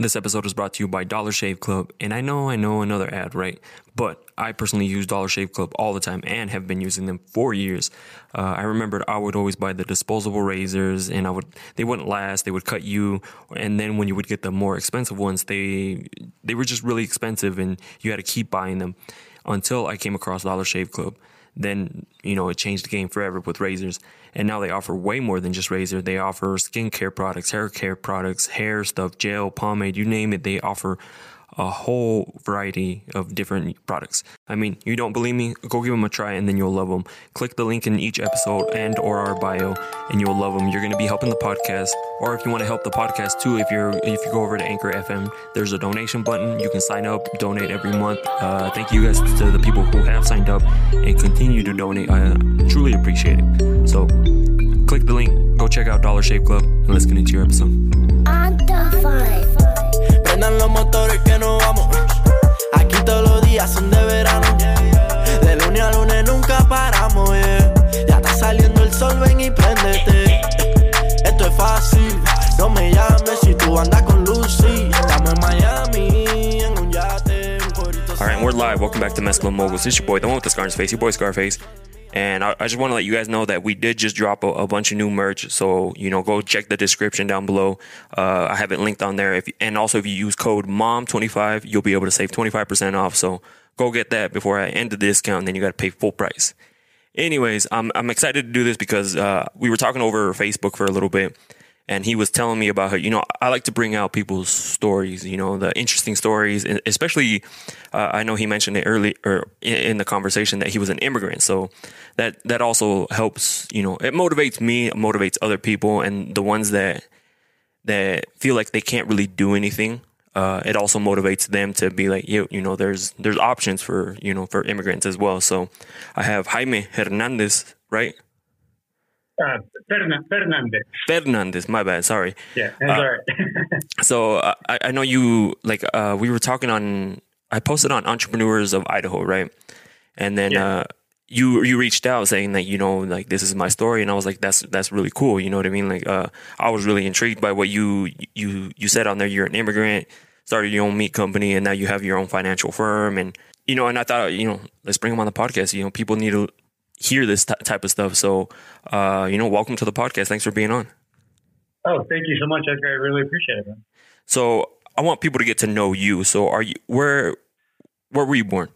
This episode is brought to you by Dollar Shave Club. And I know, I know another ad, right? But I personally use Dollar Shave Club all the time and have been using them for years. Uh, I remembered I would always buy the disposable razors and I would, they wouldn't last. They would cut you. And then when you would get the more expensive ones, they, they were just really expensive and you had to keep buying them until I came across Dollar Shave Club then you know it changed the game forever with razors. And now they offer way more than just razor. They offer skincare products hair care products hair stuff gel pomade you name it. They offer a whole variety of different products. I mean, you don't believe me? Go give them a try and then you'll love them. Click the link in each episode and or our bio and you'll love them. You're going to be helping the podcast or if you want to help the podcast too, if you're if you go over to Anchor FM, there's a donation button. You can sign up, donate every month. Uh, thank you guys to the people who have signed up and continue to donate. I truly appreciate it. So, click the link, go check out Dollar Shave Club and let's get into your episode. On the five. Prendan los motores que no vamos. Aquí todos los días son de verano. De lunes a lunes nunca paramos, yeah. Ya está saliendo el sol, ven y préndete. Esto es fácil, no me llames si tú andas con Lucy. Estamos en Miami, en un yate, un Alright, we're live. Welcome back to Mescla Moguls. It's your boy, the one with the scar on his face, your boy Scarface. And I, I just want to let you guys know that we did just drop a, a, bunch of new merch. So, you know, go check the description down below. Uh, I have it linked on there. If, and also, if you use code MOM25, you'll be able to save 25% off. So go get that before I end the discount. And then you got to pay full price. Anyways, I'm, I'm excited to do this because uh, we were talking over Facebook for a little bit and he was telling me about her. You know, I like to bring out people's stories. You know, the interesting stories, and especially uh, I know he mentioned it early or in the conversation that he was an immigrant. So that that also helps. You know, it motivates me, it motivates other people, and the ones that that feel like they can't really do anything. Uh, it also motivates them to be like, you, you know, there's there's options for you know for immigrants as well. So I have Jaime Hernandez, right? Uh, Fernandez. Fernandez, my bad. Sorry. Yeah, that's uh, all right. so uh, I, I know you like uh, we were talking on. I posted on Entrepreneurs of Idaho, right? And then yeah. uh, you you reached out saying that you know like this is my story, and I was like that's that's really cool. You know what I mean? Like uh, I was really intrigued by what you you you said on there. You're an immigrant, started your own meat company, and now you have your own financial firm, and you know. And I thought you know let's bring him on the podcast. You know, people need to hear this t- type of stuff. So, uh, you know, welcome to the podcast. Thanks for being on. Oh, thank you so much. I, I really appreciate it. Man. So, I want people to get to know you. So, are you where where were you born?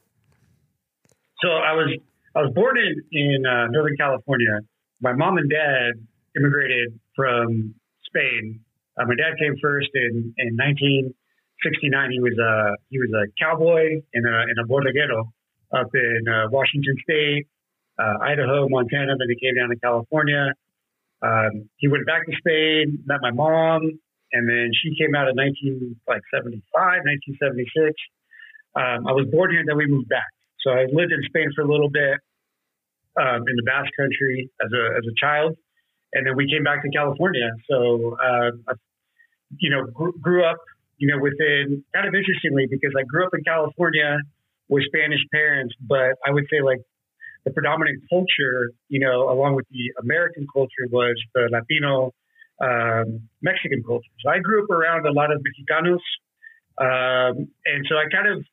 So, I was I was born in in uh, Northern California. My mom and dad immigrated from Spain. Uh, my dad came first in in 1969. He was a he was a cowboy in a in a borreguero up in uh, Washington State uh, Idaho, Montana. Then he came down to California. Um, he went back to Spain, met my mom, and then she came out in 19 like 75, 1976. Um, I was born here, then we moved back. So I lived in Spain for a little bit um, in the Basque Country as a as a child, and then we came back to California. So uh, I, you know, grew, grew up, you know, within kind of interestingly because I grew up in California with Spanish parents, but I would say like the predominant culture, you know, along with the American culture, was the Latino um, Mexican culture. So I grew up around a lot of Mexicanos, um, and so I kind of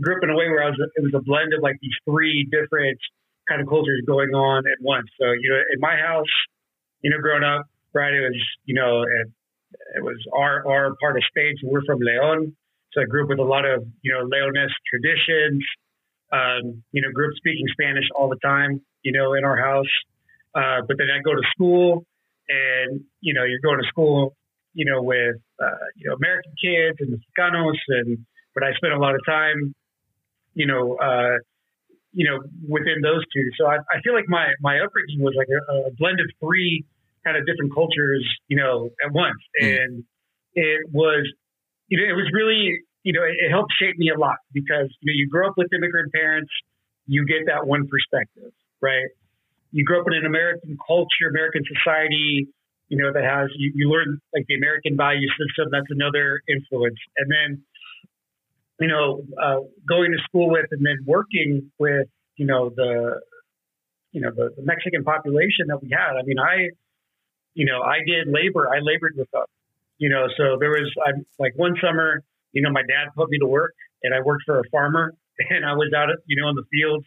grew up in a way where I was it was a blend of like these three different kind of cultures going on at once. So you know, in my house, you know, growing up, right, it was you know, it, it was our our part of Spain. So we're from León, so I grew up with a lot of you know Leonese traditions um, you know, grew up speaking Spanish all the time, you know, in our house. Uh, but then I go to school and, you know, you're going to school, you know, with, uh, you know, American kids and Mexicanos. And, but I spent a lot of time, you know, uh, you know, within those two. So I, I feel like my, my upbringing was like a, a blend of three kind of different cultures, you know, at once. Mm. And it was, you know, it was really you know, it, it helped shape me a lot because you know you grow up with immigrant parents, you get that one perspective, right? You grow up in an American culture, American society, you know, that has you, you learn like the American value system. That's another influence, and then you know, uh, going to school with and then working with you know the you know the, the Mexican population that we had. I mean, I you know I did labor. I labored with them, You know, so there was I'm like one summer, you know, my dad put me to work, and I worked for a farmer, and I was out, you know, in the fields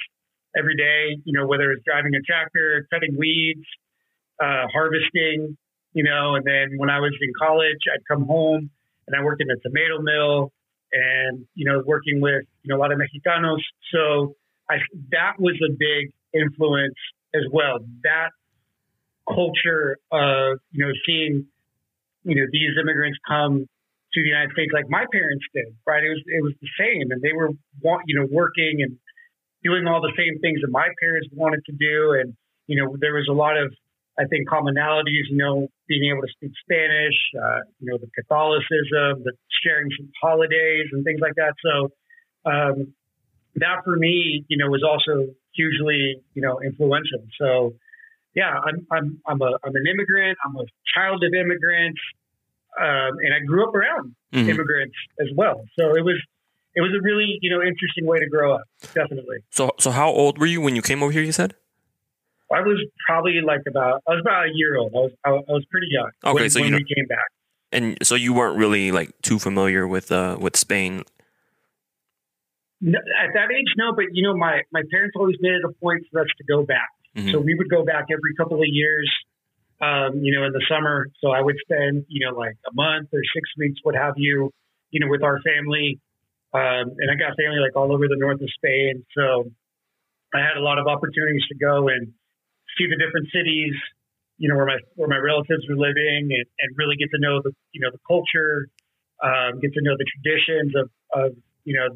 every day. You know, whether it's driving a tractor, cutting weeds, uh, harvesting. You know, and then when I was in college, I'd come home and I worked in a tomato mill, and you know, working with you know a lot of Mexicanos. So I that was a big influence as well. That culture of you know seeing you know these immigrants come to the United States like my parents did, right? It was it was the same, and they were you know working and doing all the same things that my parents wanted to do, and you know there was a lot of I think commonalities, you know, being able to speak Spanish, uh, you know, the Catholicism, the sharing some holidays and things like that. So um, that for me, you know, was also hugely, you know, influential. So yeah, I'm I'm I'm a I'm an immigrant. I'm a child of immigrants, um, and I grew up around mm-hmm. immigrants as well. So it was it was a really you know interesting way to grow up. Definitely. So so how old were you when you came over here? You said. I was probably like about I was about a year old. I was I, was pretty young. Okay, when, so when we came back. And so you weren't really like too familiar with uh with Spain. No, at that age, no. But you know, my my parents always made it a point for us to go back. Mm-hmm. So we would go back every couple of years, um, you know, in the summer. So I would spend, you know, like a month or six weeks, what have you, you know, with our family. Um, and I got family like all over the north of Spain. So I had a lot of opportunities to go and see the different cities, you know, where my where my relatives were living, and, and really get to know the you know the culture, um, get to know the traditions of, of you know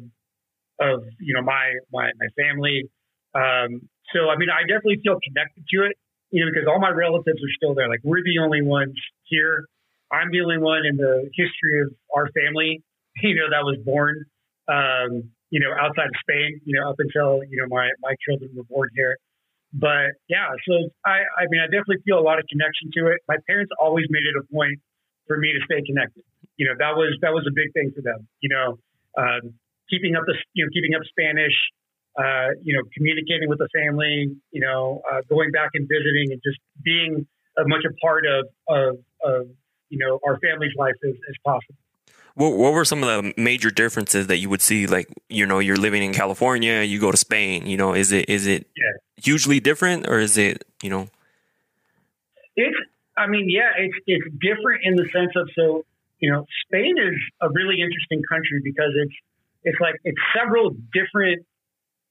of you know my my my family. Um, so, I mean, I definitely feel connected to it, you know, because all my relatives are still there. Like, we're the only ones here. I'm the only one in the history of our family, you know, that was born, um, you know, outside of Spain, you know, up until, you know, my, my children were born here. But yeah, so I, I mean, I definitely feel a lot of connection to it. My parents always made it a point for me to stay connected. You know, that was, that was a big thing for them, you know, um, keeping up the, you know, keeping up Spanish, uh, you know, communicating with the family, you know, uh, going back and visiting and just being as much a part of, of, of you know, our family's life as, as possible. What, what were some of the major differences that you would see? Like, you know, you're living in California, you go to Spain. You know, is it is it yeah. hugely different, or is it you know? It's. I mean, yeah, it's it's different in the sense of so you know, Spain is a really interesting country because it's it's like it's several different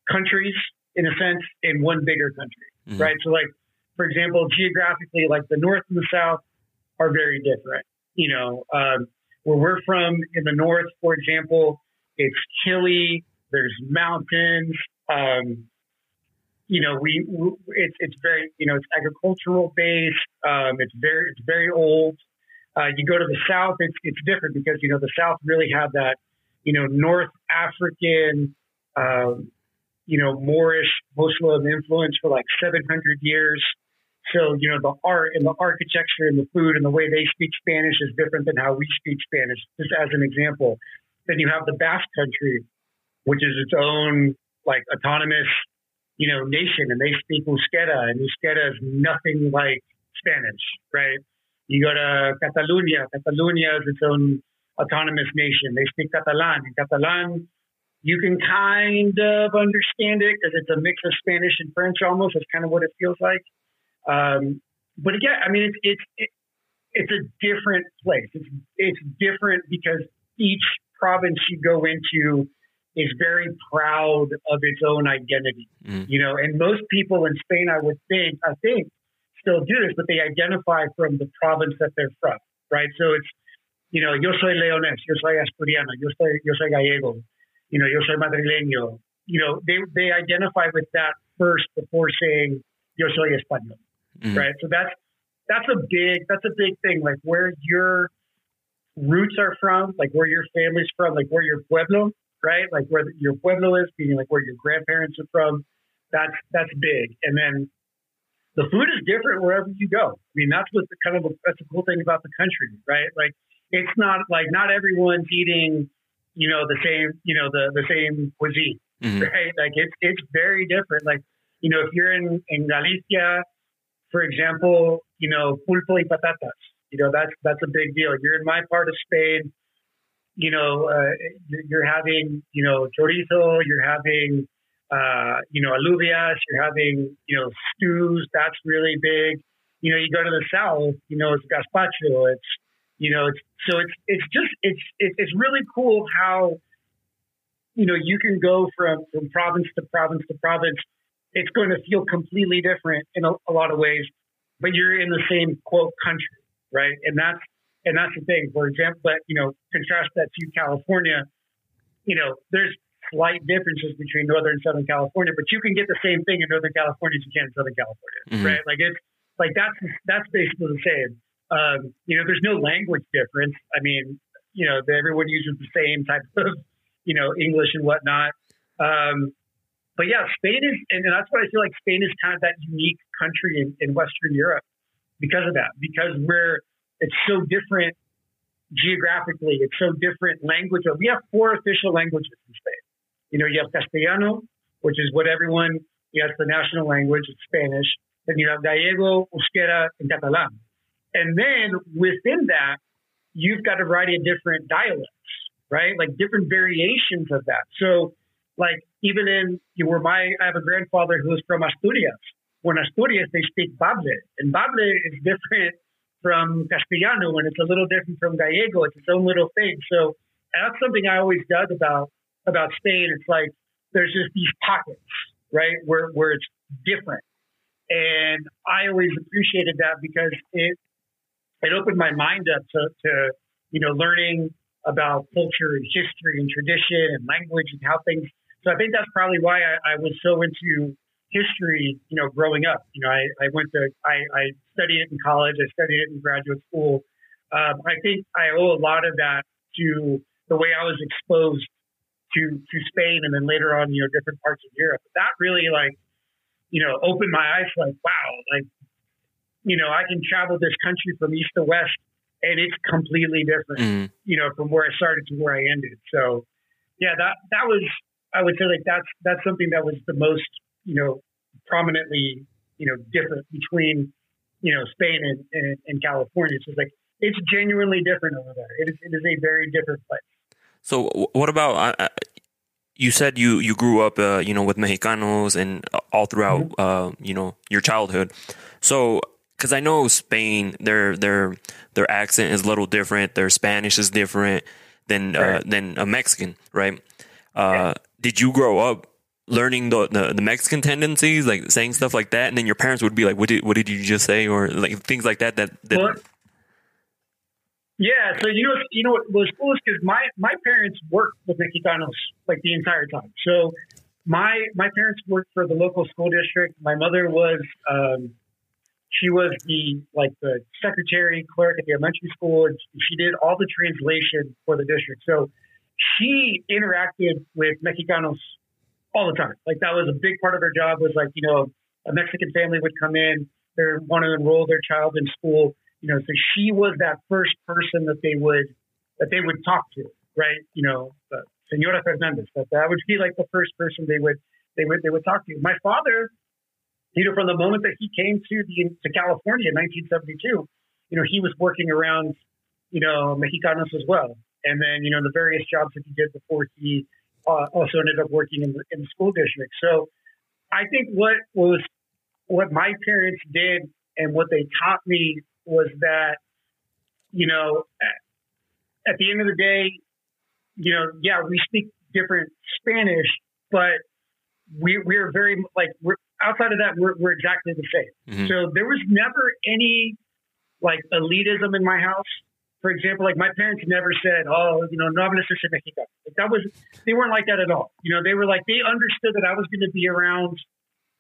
countries in a sense in one bigger country, mm-hmm. right? So, like for example, geographically, like the north and the south are very different. You know, um, where we're from in the north, for example, it's hilly. There's mountains. Um, you know, we it's it's very you know it's agricultural based. Um, it's very it's very old. Uh, you go to the south, it's it's different because you know the south really had that you know North African um, you know, Moorish Muslim influence for like 700 years. So, you know, the art and the architecture and the food and the way they speak Spanish is different than how we speak Spanish, just as an example. Then you have the Basque country, which is its own like autonomous, you know, nation and they speak Euskera and Euskera is nothing like Spanish, right? You go to Catalonia, Catalonia is its own autonomous nation. They speak Catalan and Catalan you can kind of understand it because it's a mix of Spanish and French almost. That's kind of what it feels like. Um, but again, I mean, it's it's it, it's a different place. It's it's different because each province you go into is very proud of its own identity. Mm. You know, and most people in Spain, I would think, I think, still do this, but they identify from the province that they're from, right? So it's, you know, yo soy leones, yo soy asturiano, yo soy yo soy gallego you know, yo soy madrileño. You know, they, they identify with that first before saying yo soy español, mm-hmm. right? So that's, that's a big, that's a big thing. Like where your roots are from, like where your family's from, like where your pueblo, right? Like where your pueblo is, meaning like where your grandparents are from. That's, that's big. And then the food is different wherever you go. I mean, that's what the kind of, that's the cool thing about the country, right? Like it's not like not everyone's eating you know, the same, you know, the, the same cuisine, mm-hmm. right? Like it's, it's very different. Like, you know, if you're in, in Galicia, for example, you know, pulpo y patatas, You know, that's that's a big deal. You're in my part of Spain. You know, uh, you're having you know chorizo. You're having uh, you know alubias. You're having you know stews. That's really big. You know, you go to the south. You know, it's gazpacho. It's you know, it's so it's it's just it's it's really cool how you know you can go from from province to province to province. It's going to feel completely different in a, a lot of ways, but you're in the same quote country, right? And that's and that's the thing. For example, but you know, contrast that to California. You know, there's slight differences between Northern and Southern California, but you can get the same thing in Northern California as you can in Southern California, mm-hmm. right? Like it's like that's that's basically the same. Um, you know, there's no language difference. I mean, you know, everyone uses the same type of, you know, English and whatnot. Um, but yeah, Spain is, and that's why I feel like Spain is kind of that unique country in, in Western Europe because of that, because we're, it's so different geographically, it's so different language. We have four official languages in Spain. You know, you have Castellano, which is what everyone, yeah, it's the national language, it's Spanish. Then you have Gallego, Euskera, and Catalan. And then within that, you've got a variety of different dialects, right? Like different variations of that. So, like even in you know, where my I have a grandfather who is from Asturias. When Asturias they speak Bable, and Bable is different from Castellano, and it's a little different from Gallego. It's its own little thing. So that's something I always dug about about Spain. It's like there's just these pockets, right, where where it's different, and I always appreciated that because it it opened my mind up to, to you know learning about culture and history and tradition and language and how things. So I think that's probably why I, I was so into history, you know, growing up. You know, I, I went to, I, I studied it in college, I studied it in graduate school. Um, I think I owe a lot of that to the way I was exposed to, to Spain and then later on, you know, different parts of Europe. That really like, you know, opened my eyes like, wow, like you know, I can travel this country from east to west and it's completely different, mm-hmm. you know, from where I started to where I ended. So yeah, that, that was, I would say like that's, that's something that was the most, you know, prominently, you know, different between, you know, Spain and, and, and California. So it's like, it's genuinely different over there. It is, it is a very different place. So what about, uh, you said you, you grew up, uh, you know, with Mexicanos and all throughout, mm-hmm. uh, you know, your childhood. So because I know Spain, their their their accent is a little different. Their Spanish is different than uh, right. uh, than a Mexican, right? Uh, yeah. Did you grow up learning the, the, the Mexican tendencies, like saying stuff like that, and then your parents would be like, "What did what did you just say?" or like things like that. That, that well, yeah. So you know you know what was cool is because my my parents worked with Mexicanos like the entire time. So my my parents worked for the local school district. My mother was. Um, she was the like the secretary clerk at the elementary school, and she did all the translation for the district. So she interacted with Mexicanos all the time. Like that was a big part of her job. Was like you know a Mexican family would come in, they want to enroll their child in school. You know, so she was that first person that they would that they would talk to, right? You know, Senora Fernandez. That that would be like the first person they would they would they would talk to. My father you know, from the moment that he came to the to California in 1972, you know, he was working around, you know, Mexicanos as well. And then, you know, the various jobs that he did before he uh, also ended up working in the, in the school district. So I think what was what my parents did and what they taught me was that, you know, at, at the end of the day, you know, yeah, we speak different Spanish, but we we're very like we're outside of that, we're, we're exactly the same. Mm-hmm. So there was never any like elitism in my house. For example, like my parents never said, "Oh, you know, no hables Mexican." Like that was they weren't like that at all. You know, they were like they understood that I was going to be around,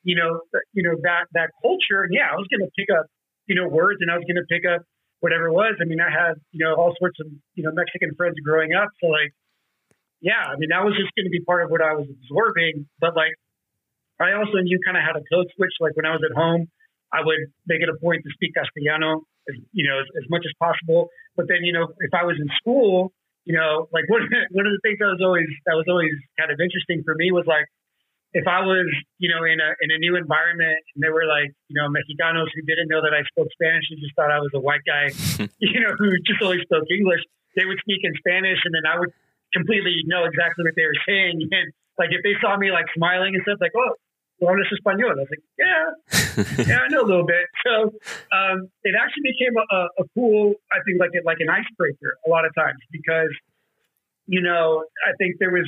you know, you know that that culture, and yeah, I was going to pick up, you know, words, and I was going to pick up whatever it was. I mean, I had you know all sorts of you know Mexican friends growing up, so like, yeah, I mean that was just going to be part of what I was absorbing. But like I also knew kind of how to code switch. Like when I was at home, I would make it a point to speak Castellano, as, you know, as, as much as possible. But then, you know, if I was in school, you know, like one one of the things that was always that was always kind of interesting for me was like, if I was, you know, in a in a new environment and there were like, you know, Mexicanos who didn't know that I spoke Spanish and just thought I was a white guy, you know, who just only spoke English, they would speak in Spanish and then I would completely know exactly what they were saying. And like if they saw me like smiling and stuff, like, oh, ¿tú hablas español? I was like, yeah, yeah, I know a little bit. So um, it actually became a, a, cool, I think, like like an icebreaker a lot of times because you know, I think there was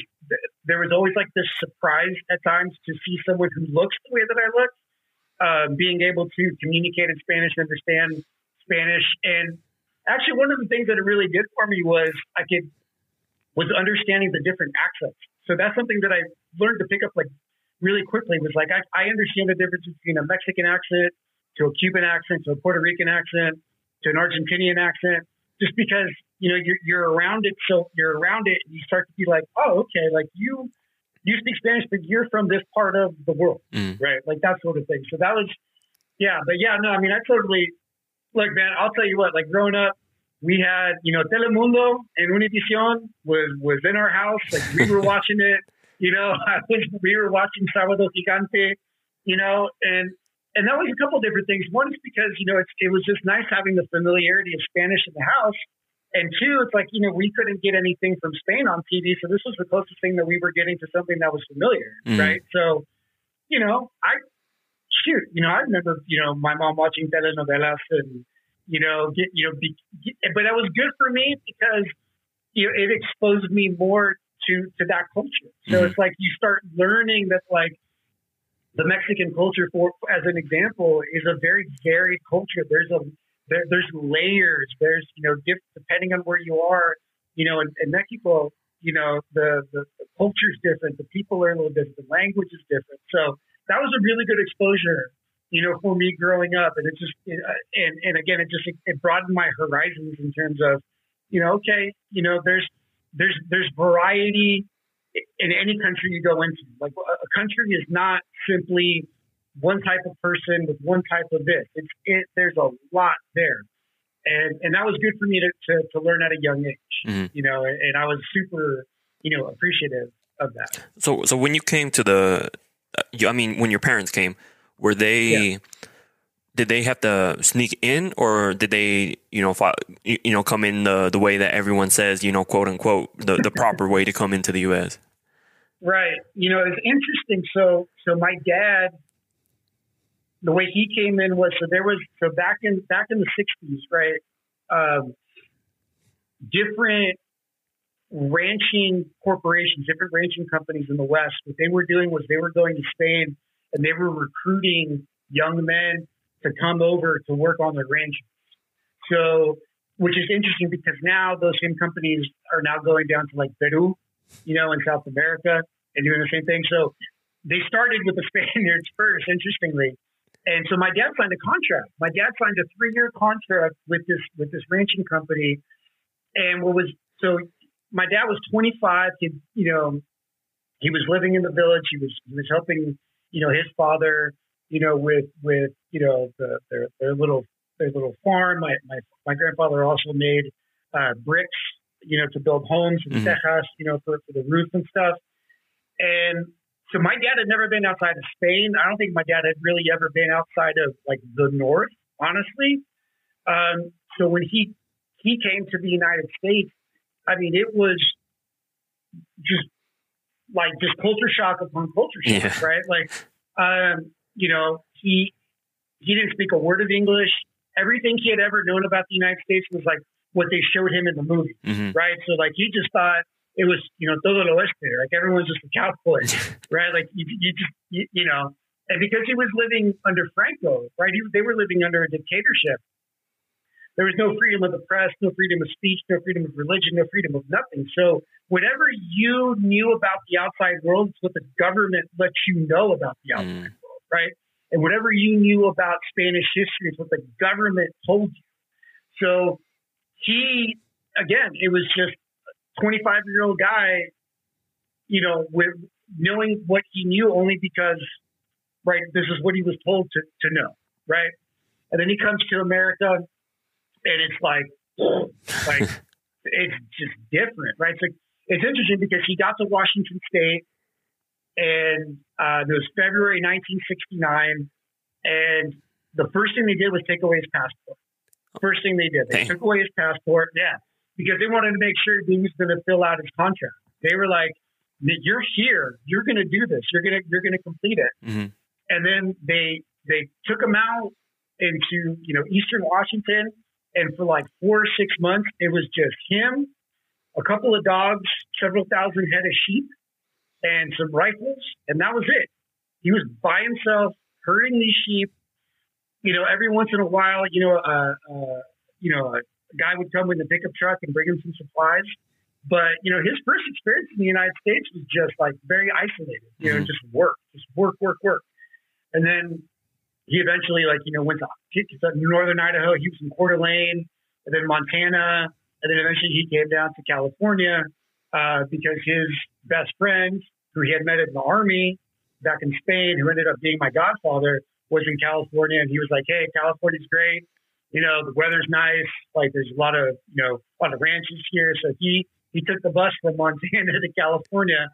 there was always like this surprise at times to see someone who looks the way that I look, uh, being able to communicate in Spanish, understand Spanish, and actually one of the things that it really did for me was I could was understanding the different accents. So that's something that I learned to pick up like really quickly. Was like I, I understand the difference between a Mexican accent to a Cuban accent to a Puerto Rican accent to an Argentinian accent, just because you know, you're, you're around it. So you're around it and you start to be like, oh, okay, like you, you speak Spanish, but you're from this part of the world, mm. right? Like that sort of thing. So that was, yeah, but yeah, no, I mean, I totally, look, man, I'll tell you what, like growing up, we had, you know, Telemundo and Univision was, was in our house. Like we were watching it, you know, I was, we were watching Sábado Gigante, you know, and, and that was a couple different things. One is because, you know, it's, it was just nice having the familiarity of Spanish in the house. And two, it's like, you know, we couldn't get anything from Spain on TV. So this was the closest thing that we were getting to something that was familiar. Mm. Right. So, you know, I, shoot, you know, I remember, you know, my mom watching telenovelas and, you know, get, you know, be, get, but that was good for me because, you know, it exposed me more to, to that culture. So mm. it's like you start learning that like, the Mexican culture, for as an example, is a very varied culture. There's a there, there's layers. There's you know, diff, depending on where you are, you know, in, in Mexico, you know, the, the the culture is different. The people are a little different. The language is different. So that was a really good exposure, you know, for me growing up. And it just uh, and and again, it just it broadened my horizons in terms of, you know, okay, you know, there's there's there's variety in any country you go into. Like a country is not simply one type of person with one type of this. It's it, there's a lot there, and and that was good for me to to, to learn at a young age. Mm-hmm. You know, and I was super you know appreciative of that. So so when you came to the, uh, I mean, when your parents came, were they? Yeah. Did they have to sneak in, or did they, you know, fo- you know, come in the the way that everyone says, you know, quote unquote, the the proper way to come into the U.S. Right. You know, it's interesting. So, so my dad the way he came in was so there was so back in back in the '60s, right? Um, different ranching corporations, different ranching companies in the West, what they were doing was they were going to Spain and they were recruiting young men to come over to work on their ranches. So, which is interesting because now those same companies are now going down to like Peru, you know, in South America and doing the same thing. So they started with the Spaniards first, interestingly, and so my dad signed a contract. My dad signed a three year contract with this with this ranching company. And what was so my dad was 25. He, you know, he was living in the village. He was he was helping, you know, his father, you know, with with you know the, their their little their little farm. My my my grandfather also made uh, bricks, you know, to build homes and mm-hmm. tejas, you know, for, for the roof and stuff. And so my dad had never been outside of Spain. I don't think my dad had really ever been outside of like the north, honestly. Um, so when he he came to the United States, I mean, it was just like just culture shock upon culture shock, yeah. right? Like, um, you know, he he didn't speak a word of English. Everything he had ever known about the United States was like what they showed him in the movie, mm-hmm. right? So like he just thought it was, you know, todo lo oeste. Like everyone's just a cowboy, right? Like you, you just, you, you, know, and because he was living under Franco, right? He, they were living under a dictatorship. There was no freedom of the press, no freedom of speech, no freedom of religion, no freedom of nothing. So whatever you knew about the outside world, it's what the government lets you know about the outside mm. Right? And whatever you knew about Spanish history, is what the government told you. So he, again, it was just 25 year old guy, you know, with knowing what he knew only because, right, this is what he was told to, to know, right? And then he comes to America and it's like, like, it's just different, right? It's like, it's interesting because he got to Washington State and uh, it was February 1969. And the first thing they did was take away his passport. First thing they did, they Dang. took away his passport. Yeah, because they wanted to make sure he was going to fill out his contract. They were like, "You're here. You're going to do this. You're going to you're going to complete it." hmm and then they they took him out into you know eastern Washington, and for like four or six months, it was just him, a couple of dogs, several thousand head of sheep, and some rifles, and that was it. He was by himself herding these sheep. You know, every once in a while, you know, uh, uh, you know, a guy would come with a pickup truck and bring him some supplies. But you know, his first experience in the United States was just like very isolated. You know, Mhm. just work, just work, work, work. And then he eventually, like, you know, went to, to northern Idaho. He was in Coeur d'Alene, and then Montana, and then eventually he came down to California uh, because his best friend, who he had met in the army back in Spain, who ended up being my godfather, was in California, and he was like, "Hey, California's great. You know, the weather's nice. Like, there's a lot of you know, a lot of ranches here." So he he took the bus from Montana to California.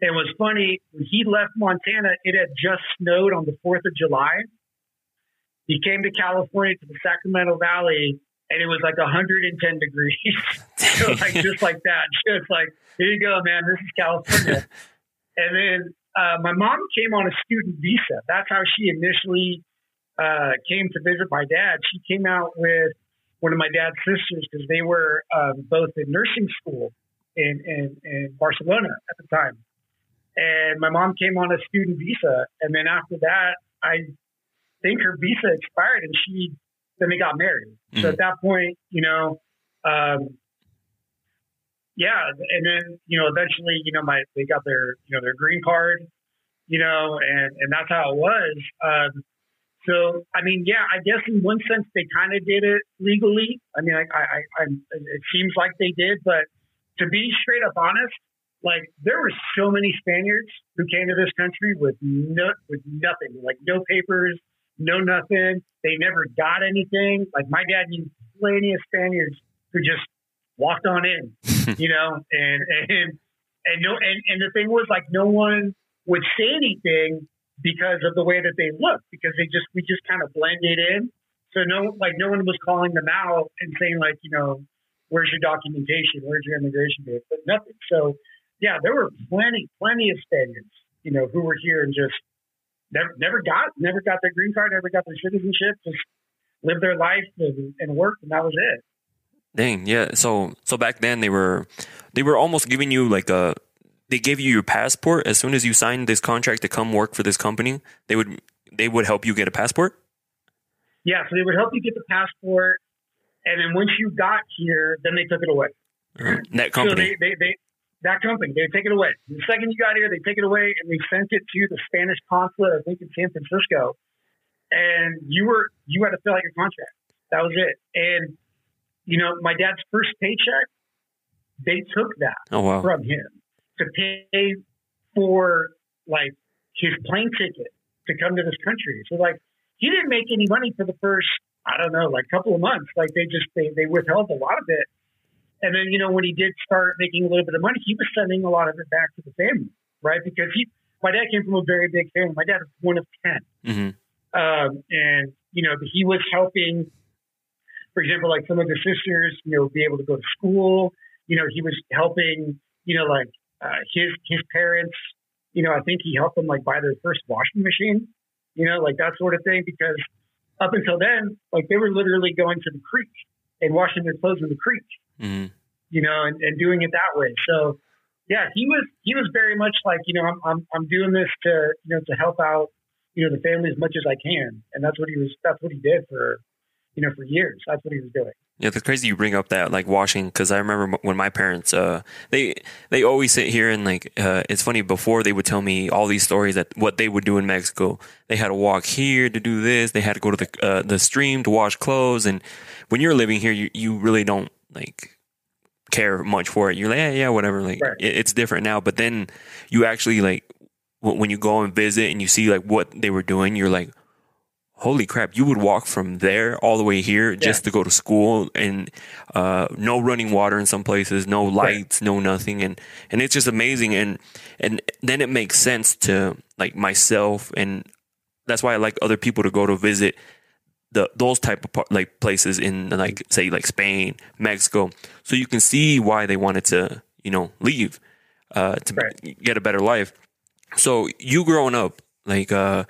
It was funny when he left Montana. It had just snowed on the Fourth of July. He came to California to the Sacramento Valley, and it was like 110 degrees. so like just like that, just like here you go, man. This is California. and then uh, my mom came on a student visa. That's how she initially uh, came to visit my dad. She came out with one of my dad's sisters because they were um, both in nursing school in, in, in Barcelona at the time. And my mom came on a student visa. And then after that, I think her visa expired and she, then they got married. So Mhm. at that point, you know, um, yeah. And then, you know, eventually, you know, my, they got their, you know, their green card, you know, and, and that's how it was. Um, so, I mean, yeah, I guess in one sense they kind of did it legally. I mean, I, I, I, it seems like they did, but to be straight up honest, like there were so many Spaniards who came to this country with no, with nothing, like no papers, no nothing. They never got anything. Like my dad knew plenty of Spaniards who just walked on in, you know, and and and no, and and the thing was like no one would say anything because of the way that they looked, because they just we just kind of blended in. So no, like no one was calling them out and saying like, you know, where's your documentation, where's your immigration date, but nothing. So yeah, there were plenty, plenty of Spaniards, you know, who were here and just never, never got, never got their green card, never got their citizenship, just lived their life and, and worked, and that was it. Dang, yeah. So so back then they were they were almost giving you like a they gave you your passport as soon as you signed this contract to come work for this company. They would they would help you get a passport. Yeah, so they would help you get the passport, and then once you got here, then they took it away. Uh, that So company. they, they, they, that company, they take it away. The second you got here, they take it away and they sent it to the Spanish consulate, I think in San Francisco. And you were, you had to fill out your contract. That was it. And, you know, my dad's first paycheck, they took that oh wow. from him to pay for like his plane ticket to come to this country. So like he didn't make any money for the first, I don't know, like couple of months. Like they just they, they withheld a lot of it. And then, you know, when he did start making a little bit of money, he was sending a lot of it back to the family, right? Because he my dad came from a very big family. My dad was one of ten. hmm Um, and you know, he was helping, for example, like some of the sisters, you know, be able to go to school. You know, he was helping, you know, like uh, his his parents. You know, I think he helped them like buy their first washing machine. You know, like that sort of thing. Because up until then, like they were literally going to the creek and washing their clothes in the creek. Hmm You know, and, and doing it that way. So, yeah, he was he was very much like, you know, I'm I'm I'm doing this to you know to help out you know the family as much as I can, and that's what he was. That's what he did for you know for years. That's what he was doing. Yeah, it's crazy you bring up that like washing because I remember when my parents uh they they always sit here and like uh it's funny before they would tell me all these stories that what they would do in Mexico. They had to walk here to do this. They had to go to the uh, the stream to wash clothes. And when you're living here, you you really don't like care much for it. You're like yeah yeah whatever. Like Right. it, it's different now. But then you actually like w- when you go and visit and you see like what they were doing, you're like holy crap, you would walk from there all the way here just to go to school and uh, no running water in some places, no lights, no nothing. And, and it's just amazing. And, and then it makes sense to like myself. And that's why I like other people to go to visit the, those type of like places in like, say like Spain, Mexico. So you can see why they wanted to, you know, leave, uh, to right. get a better life. So you growing up, like, uh,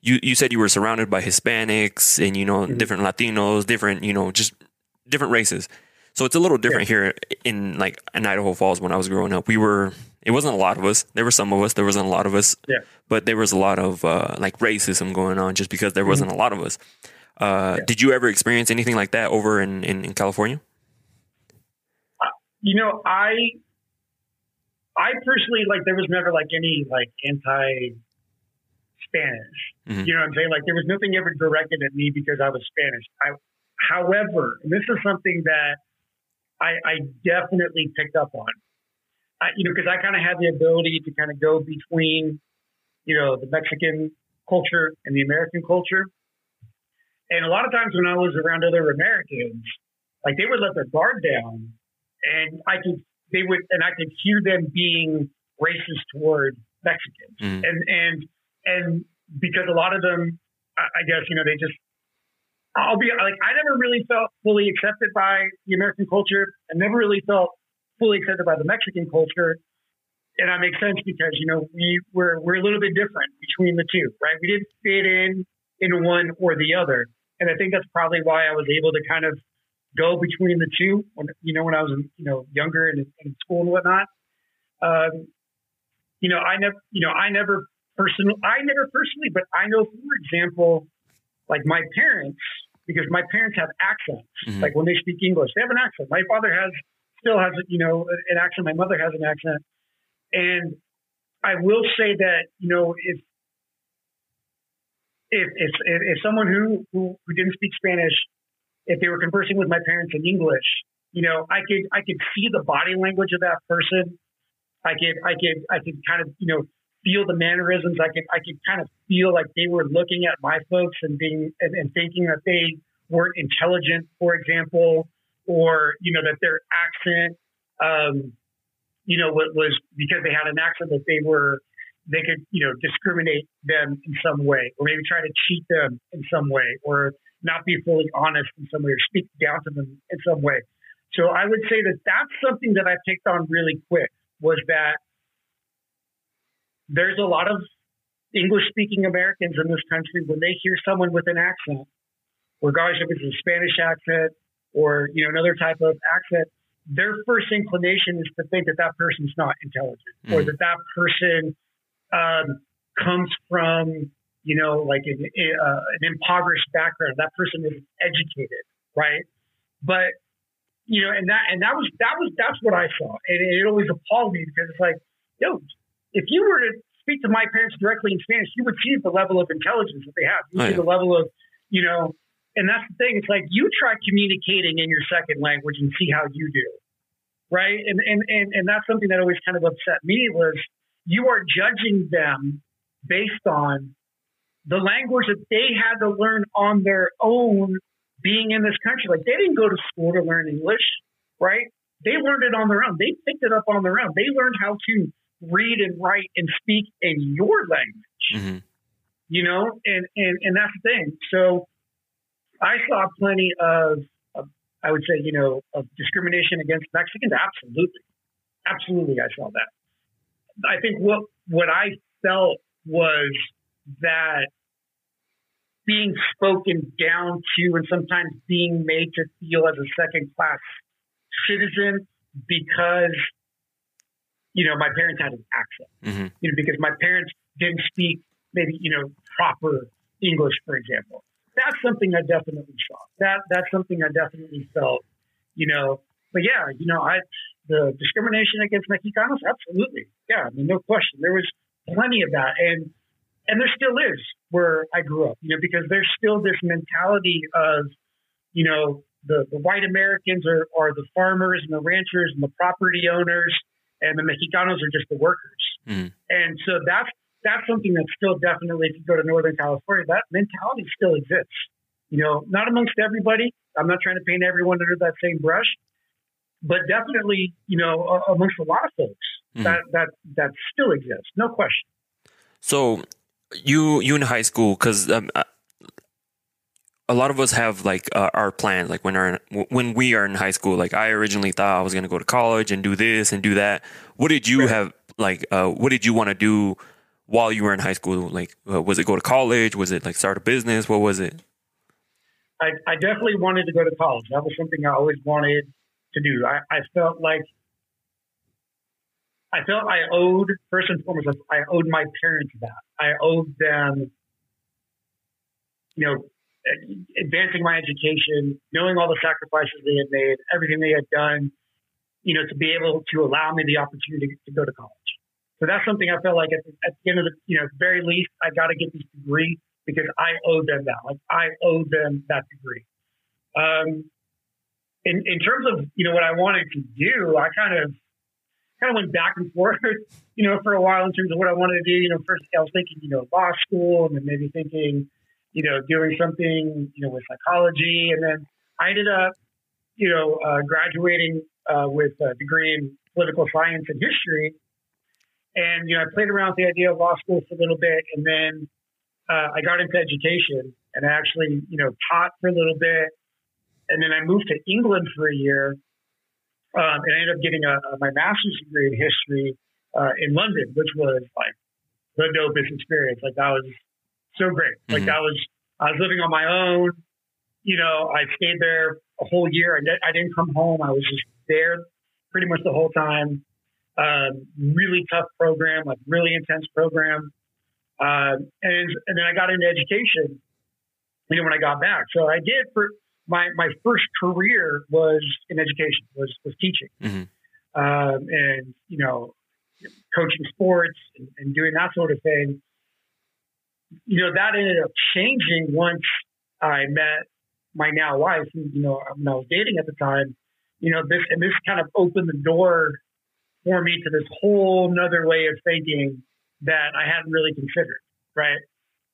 you you said you were surrounded by Hispanics and you know mm-hmm. different Latinos, different you know just different races. So it's a little different yeah. here in like in Idaho Falls when I was growing up. We were it wasn't a lot of us. There were some of us. There wasn't a lot of us. Yeah. But there was a lot of uh, like racism going on just because there mm-hmm. wasn't a lot of us. Uh, yeah. Did you ever experience anything like that over in, in, in California? You know, I I personally like there was never like any like anti Spanish. Mm-hmm. You know what I'm saying? Like there was nothing ever directed at me because I was Spanish. I, however, and this is something that I, I definitely picked up on. I, you know, because I kind of had the ability to kind of go between, you know, the Mexican culture and the American culture. And a lot of times when I was around other Americans, like they would let their guard down, and I could they would and I could hear them being racist toward Mexicans, mm. and and and because a lot of them, I guess, you know, they just, I'll be like, I never really felt fully accepted by the American culture. I never really felt fully accepted by the Mexican culture. And that makes sense because, you know, we were, we're a little bit different between the two, right? We didn't fit in in one or the other. And I think that's probably why I was able to kind of go between the two when, you know, when I was, you know, younger and in school and whatnot. Um, you know, I never, you know, I never personal. I never personally, but I know, for example, like my parents, because my parents have accents. Mm-hmm. Like when they speak English, they have an accent. My father has still has you know an accent. My mother has an accent, and I will say that you know if if if, if someone who, who who didn't speak Spanish, if they were conversing with my parents in English, you know, I could I could see the body language of that person. I could I could I could kind of you know feel the mannerisms. I could I could kind of feel like they were looking at my folks and being and, and thinking that they weren't intelligent, for example, or you know that their accent, um, you know, was because they had an accent that they were they could you know discriminate them in some way, or maybe try to cheat them in some way, or not be fully honest in some way, or speak down to them in some way. So I would say that that's something that I picked on really quick was that there's a lot of English speaking Americans in this country when they hear someone with an accent, regardless if it's a Spanish accent or you know another type of accent, their first inclination is to think that that person's not intelligent mm. or that that person um, comes from you know like an, uh, an impoverished background. That person is educated, right? But you know, and that and that was that was that's what I saw, and it always appalled me because it's like, yo, if you were to speak to my parents directly in Spanish, you would see the level of intelligence that they have. You oh, see yeah. the level of, you know, and that's the thing. It's like you try communicating in your second language and see how you do, right? And and and and that's something that always kind of upset me was you are judging them based on the language that they had to learn on their own being in this country. Like they didn't go to school to learn English, right? They learned it on their own. They picked it up on their own. They learned how to read and write and speak in your language. Mm-hmm. You know, and, and and that's the thing. So I saw plenty of, of, I would say, you know, of discrimination against Mexicans. Absolutely, absolutely, I saw that. I think what what I felt was that being spoken down to and sometimes being made to feel as a second class citizen because you know, my parents had an accent, mm-hmm. you know, because my parents didn't speak maybe, you know, proper English, for example. That's something I definitely saw. That that's something I definitely felt, you know. But yeah, you know, I the discrimination against Mexicanos, absolutely. Yeah, I mean, no question. There was plenty of that, and and there still is where I grew up, you know, because there's still this mentality of, you know, the, the white Americans are, are the farmers and the ranchers and the property owners, and the Mexicanos are just the workers. Mm. And so that's that's something that still definitely, if you go to Northern California, that mentality still exists. You know, not amongst everybody. I'm not trying to paint everyone under that same brush, but definitely, you know, amongst a lot of folks, mm-hmm. that that that still exists, no question. So, you you in high school, because um, uh, a lot of us have like uh, our plans. Like when our when we are in high school, like I originally thought I was going to go to college and do this and do that. What did you right. have like? Uh, what did you want to do while you were in high school? Like, uh, was it go to college? Was it like start a business? What was it? I, I definitely wanted to go to college. That was something I always wanted to do. I, I felt like I felt I owed first and foremost. I owed my parents that. I owed them, you know, advancing my education, knowing all the sacrifices they had made, everything they had done, you know, to be able to allow me the opportunity to go to college. So that's something I felt like at the, at the end of the, you know, very least, I got to get this degree because I owe them that. Like I owe them that degree. Um, in, in terms of, you know, what I wanted to do, I kind of, kind of went back and forth, you know, for a while in terms of what I wanted to do. You know, first I was thinking, you know, law school and then maybe thinking, you know, doing something, you know, with psychology. And then I ended up, you know, uh, graduating uh, with a degree in political science and history. And, you know, I played around with the idea of law school for a little bit. And then uh, I got into education and I actually, you know, taught for a little bit. And then I moved to England for a year. Um, and I ended up getting a, a, my master's degree in history uh, in London, which was like the dopest experience. Like that was so great. Like mm-hmm. that was, I was living on my own. You know, I stayed there a whole year. I, I didn't come home. I was just there pretty much the whole time. Um, really tough program, like really intense program. Uh, and and then I got into education. You know, when I got back, so I did for my my first career was in education, was was teaching, mm-hmm. um, and you know, coaching sports and, and doing that sort of thing you know, that ended up changing once I met my now wife, who, you know, when I was dating at the time, you know, this, and this kind of opened the door for me to this whole nother way of thinking that I hadn't really considered, right?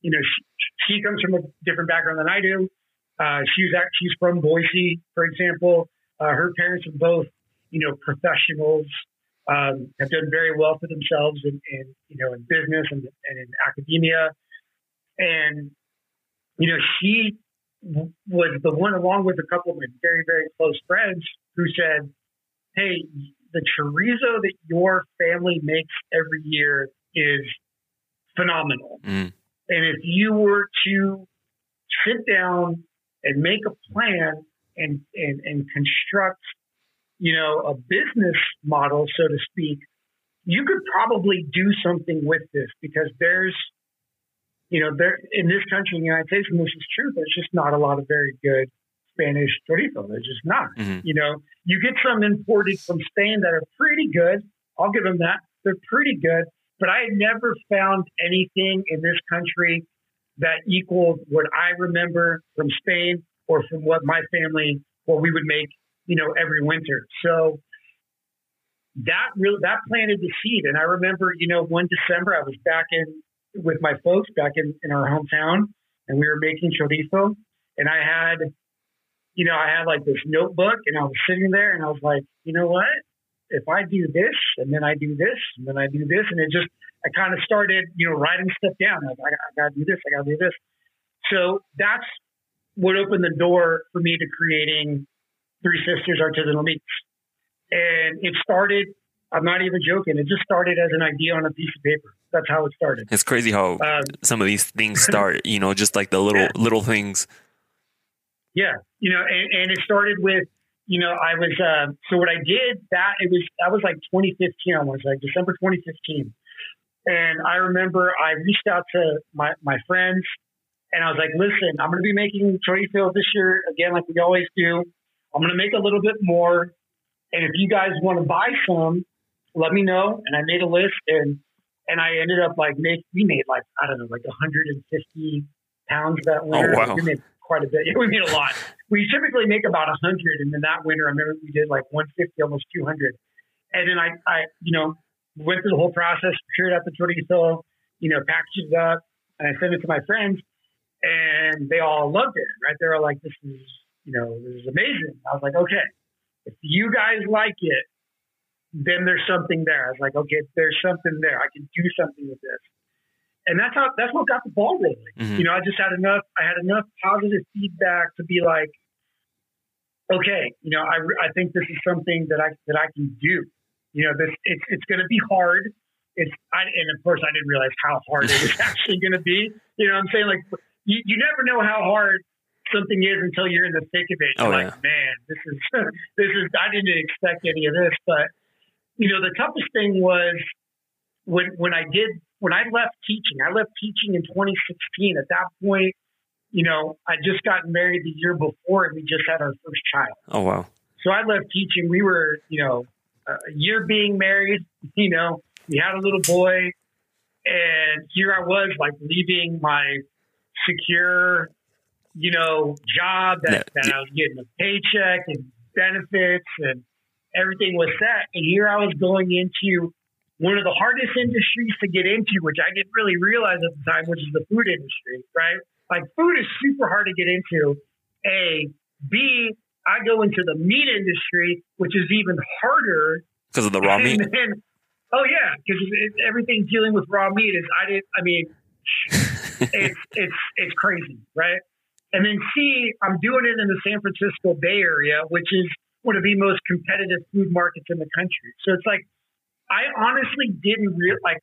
You know, she, she comes from a different background than I do. Uh, she's actually, she's from Boise, for example. Uh, her parents are both, you know, professionals, um, have done very well for themselves in, in you know, in business and, and in academia. And, you know, she was the one, along with a couple of my very, very close friends, who said, Hey, the chorizo that your family makes every year is phenomenal. Mm. And if you were to sit down and make a plan and, and, and construct, you know, a business model, so to speak, you could probably do something with this because there's you know, there in this country, in the United States, and this is true, there's just not a lot of very good Spanish chorizo. There's just not. Mm-hmm. You know, you get some imported from Spain that are pretty good. I'll give them that. They're pretty good. But I never found anything in this country that equaled what I remember from Spain or from what my family, what we would make, you know, every winter. So that really, that planted the seed. And I remember, you know, one December I was back in with my folks back in, in our hometown and we were making chorizo and I had, you know, I had like this notebook and I was sitting there and I was like, you know what? If I do this and then I do this and then I do this and it just, I kind of started, you know, writing stuff down. Like, I, I got to do this. I got to do this. So that's what opened the door for me to creating Three Sisters Artisanal Meats. And it started I'm not even joking. It just started as an idea on a piece of paper. That's how it started. It's crazy how um, some of these things start. You know, just like the little yeah. little things. Yeah, you know, and, and, it started with you know I was uh, so what I did that it was that was like 2015. I was like December 2015, and I remember I reached out to my my friends and I was like, listen, I'm going to be making chorizo this year again, like we always do. I'm going to make a little bit more. And if you guys want to buy some, let me know. And I made a list and, and I ended up like make, we made like, I don't know, like 150 pounds that winter. Oh, wow. Quite a bit. Yeah, we made a lot. We typically make about a 100. And then that winter, I remember we did like 150, almost 200. And then I, I, you know, went through the whole process, figured out the chorizo, you know, packaged it up, and I sent it to my friends, and they all loved it. Right? They were like, "This is, you know, this is amazing." I was like, "Okay, if you guys like it, then there's something there." I was like, "Okay, there's something there. I can do something with this." And that's how that's what got the ball rolling. Mm-hmm. You know, I just had enough. I had enough positive feedback to be like, okay, you know, I, I think this is something that I that I can do. You know, this it's it's going to be hard it's I, and of course I didn't realize how hard it was actually going to be. You know, what I'm saying like you, you never know how hard something is until you're in the thick of it. You're oh, like, yeah. man, this is this is I didn't expect any of this, but you know, the toughest thing was when when I did when I left teaching. I left teaching in 2016. At that point, you know, I just gotten married the year before, and we just had our first child. Oh wow! So I left teaching. We were, you know, a year being married. You know, we had a little boy, and here I was, like leaving my secure, you know, job that, that I was getting a paycheck and benefits and everything was set. And here I was going into one of the hardest industries to get into, which I didn't really realize at the time, which is the food industry, right? Like food is super hard to get into. A, B, I go into the meat industry, which is even harder because of the raw meat. Then, Oh yeah, because everything dealing with raw meat is I didn't. I mean, it's it's it's crazy, right? And then C, I'm doing it in the San Francisco Bay Area, which is one of the most competitive food markets in the country. So it's like I honestly didn't real like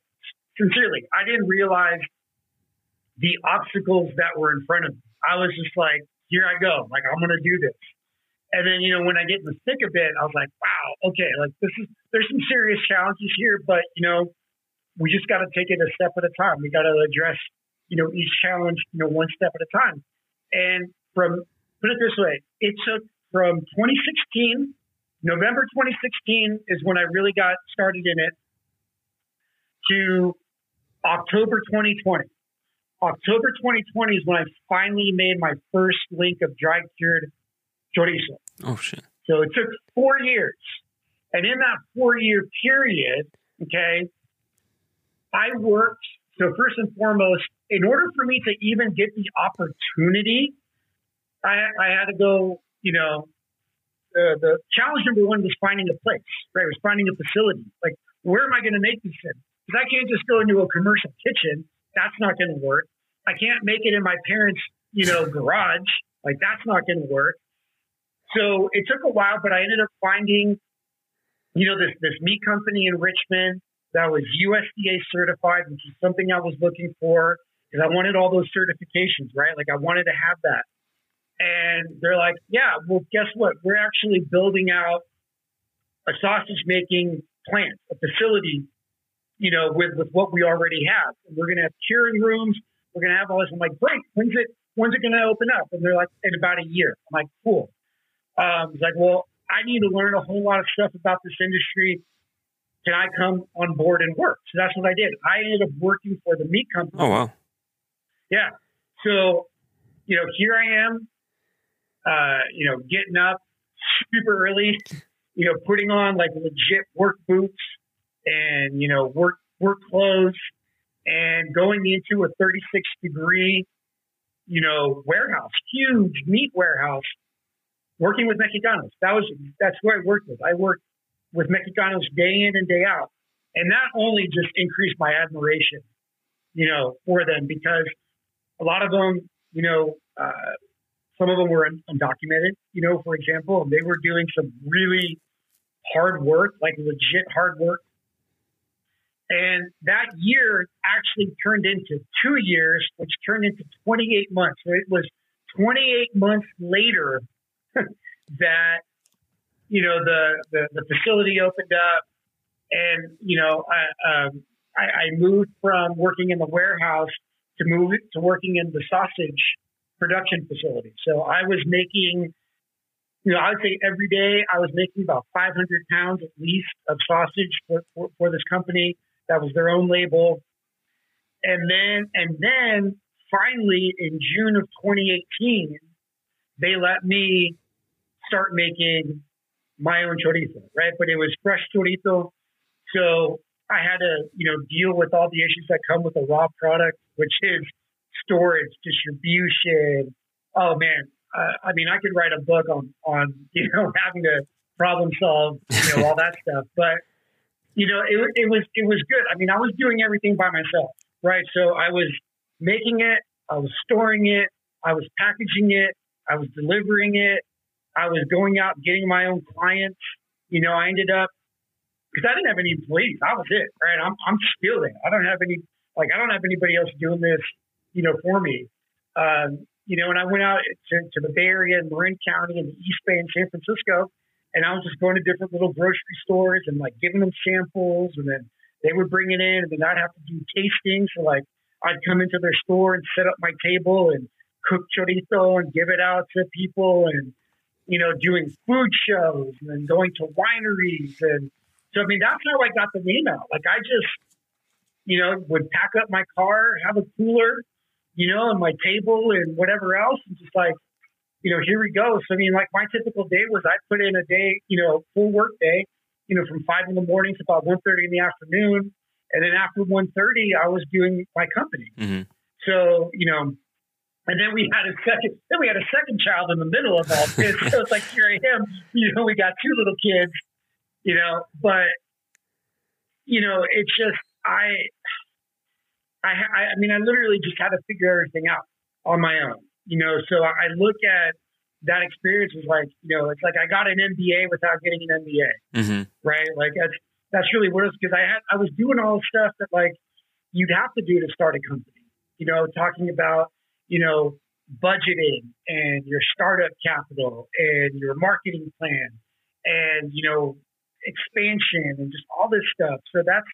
sincerely, I didn't realize the obstacles that were in front of me. I was just like, here I go, like I'm gonna do this. And then, you know, when I get in the thick of it, I was like, wow, okay, like this is, there's some serious challenges here, but, you know, we just got to take it a step at a time. We got to address, you know, each challenge, you know, one step at a time. And from, put it this way, it took from 2016, November 2016 is when I really got started in it, to October 2020. October 2020 is when I finally made my first link of dry cured chorizo. Oh, shit. So it took four years. And in that four year period, okay, I worked. So, first and foremost, in order for me to even get the opportunity, I, I had to go, you know, the challenge number one was finding a place, right? Was finding a facility. Like, where am I going to make this in? Because I can't just go into a commercial kitchen. That's not going to work. I can't make it in my parents' you know, garage. Like, that's not going to work. So it took a while, but I ended up finding, you know, this this meat company in Richmond that was USDA certified, which is something I was looking for because I wanted all those certifications, right? Like I wanted to have that. And they're like, yeah, well, guess what? We're actually building out a sausage making plant, a facility, you know, with, with what we already have. And we're going to have curing rooms. We're going to have all this. I'm like, great. When's it, when's it going to open up? And they're like, in about a year. I'm like, cool. Um, like, well, I need to learn a whole lot of stuff about this industry. Can I come on board and work? So that's what I did. I ended up working for the meat company. Oh wow! Yeah. So, you know, here I am. Uh, you know, getting up super early. You know, putting on like legit work boots and you know work work clothes and going into a 36 degree you know warehouse, huge meat warehouse working with Mexicanos. That was that's who I worked with. I worked with Mexicanos day in and day out, and that only just increased my admiration, you know, for them because a lot of them, you know, uh, some of them were undocumented. You know, for example, and they were doing some really hard work, like legit hard work. And that year actually turned into two years, which turned into 28 months. So it was 28 months later that you know the, the, the facility opened up, and you know I, um, I, I moved from working in the warehouse to move to working in the sausage production facility. So I was making, you know, I would say every day I was making about 500 pounds at least of sausage for, for, for this company. That was their own label. And then, and then finally in June of 2018, they let me start making my own chorizo, right? But it was fresh chorizo. So I had to, you know, deal with all the issues that come with a raw product, which is storage, distribution. Oh man, uh, I mean, I could write a book on on you know having to problem solve, you know, all that stuff. But you know, it, it was it was good. I mean, I was doing everything by myself, right? So I was making it, I was storing it, I was packaging it, I was delivering it, I was going out getting my own clients. You know, I ended up because I didn't have any employees. I was it, right? I'm I'm still there. I don't have any like I don't have anybody else doing this, you know, for me. Um, you know, and I went out to, to the Bay Area and Marin County and the East Bay in San Francisco, and I was just going to different little grocery stores and like giving them samples, and then they would bring it in, and then I'd have to do tastings. So like I'd come into their store and set up my table and cook chorizo and give it out to people, and you know, doing food shows and then going to wineries and so I mean that's how I got the name out. Like I just, you know, would pack up my car, have a cooler, you know, and my table and whatever else, and just like, you know, here we go. So I mean, like my typical day was I put in a day, you know, full work day, you know, from five in the morning to about one thirty in the afternoon, and then after one thirty, I was doing my company. Mm-hmm. So you know, and then we had a second, then we had a second child in the middle of all this. so it's like here I am, you know, we got two little kids, you know, but you know, it's just I, I, I mean, I literally just had to figure everything out on my own, you know. So I look at that experience as like, you know, it's like I got an MBA without getting an MBA, mm-hmm. right? Like that's that's really what it's because I had I was doing all the stuff that like you'd have to do to start a company, you know, talking about you know budgeting and your startup capital and your marketing plan and you know expansion and just all this stuff. So that's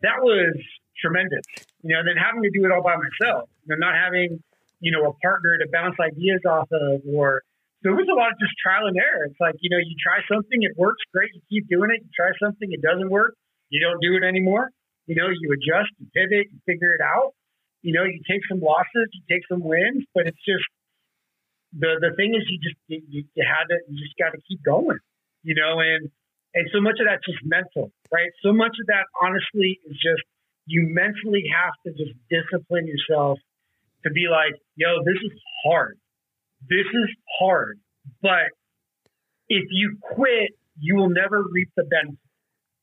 that was tremendous. You know, and then having to do it all by myself, you know, not having, you know, a partner to bounce ideas off of or so it was a lot of just trial and error. It's like, you know, you try something, it works great, you keep doing it, you try something, it doesn't work, you don't do it anymore. You know, you adjust, you pivot, you figure it out. You know, you take some losses, you take some wins, but it's just the the thing is you just you, you had to you just got to keep going, you know, and and so much of that's just mental, right? So much of that, honestly, is just you mentally have to just discipline yourself to be like, yo, this is hard. This is hard. But if you quit, you will never reap the benefit.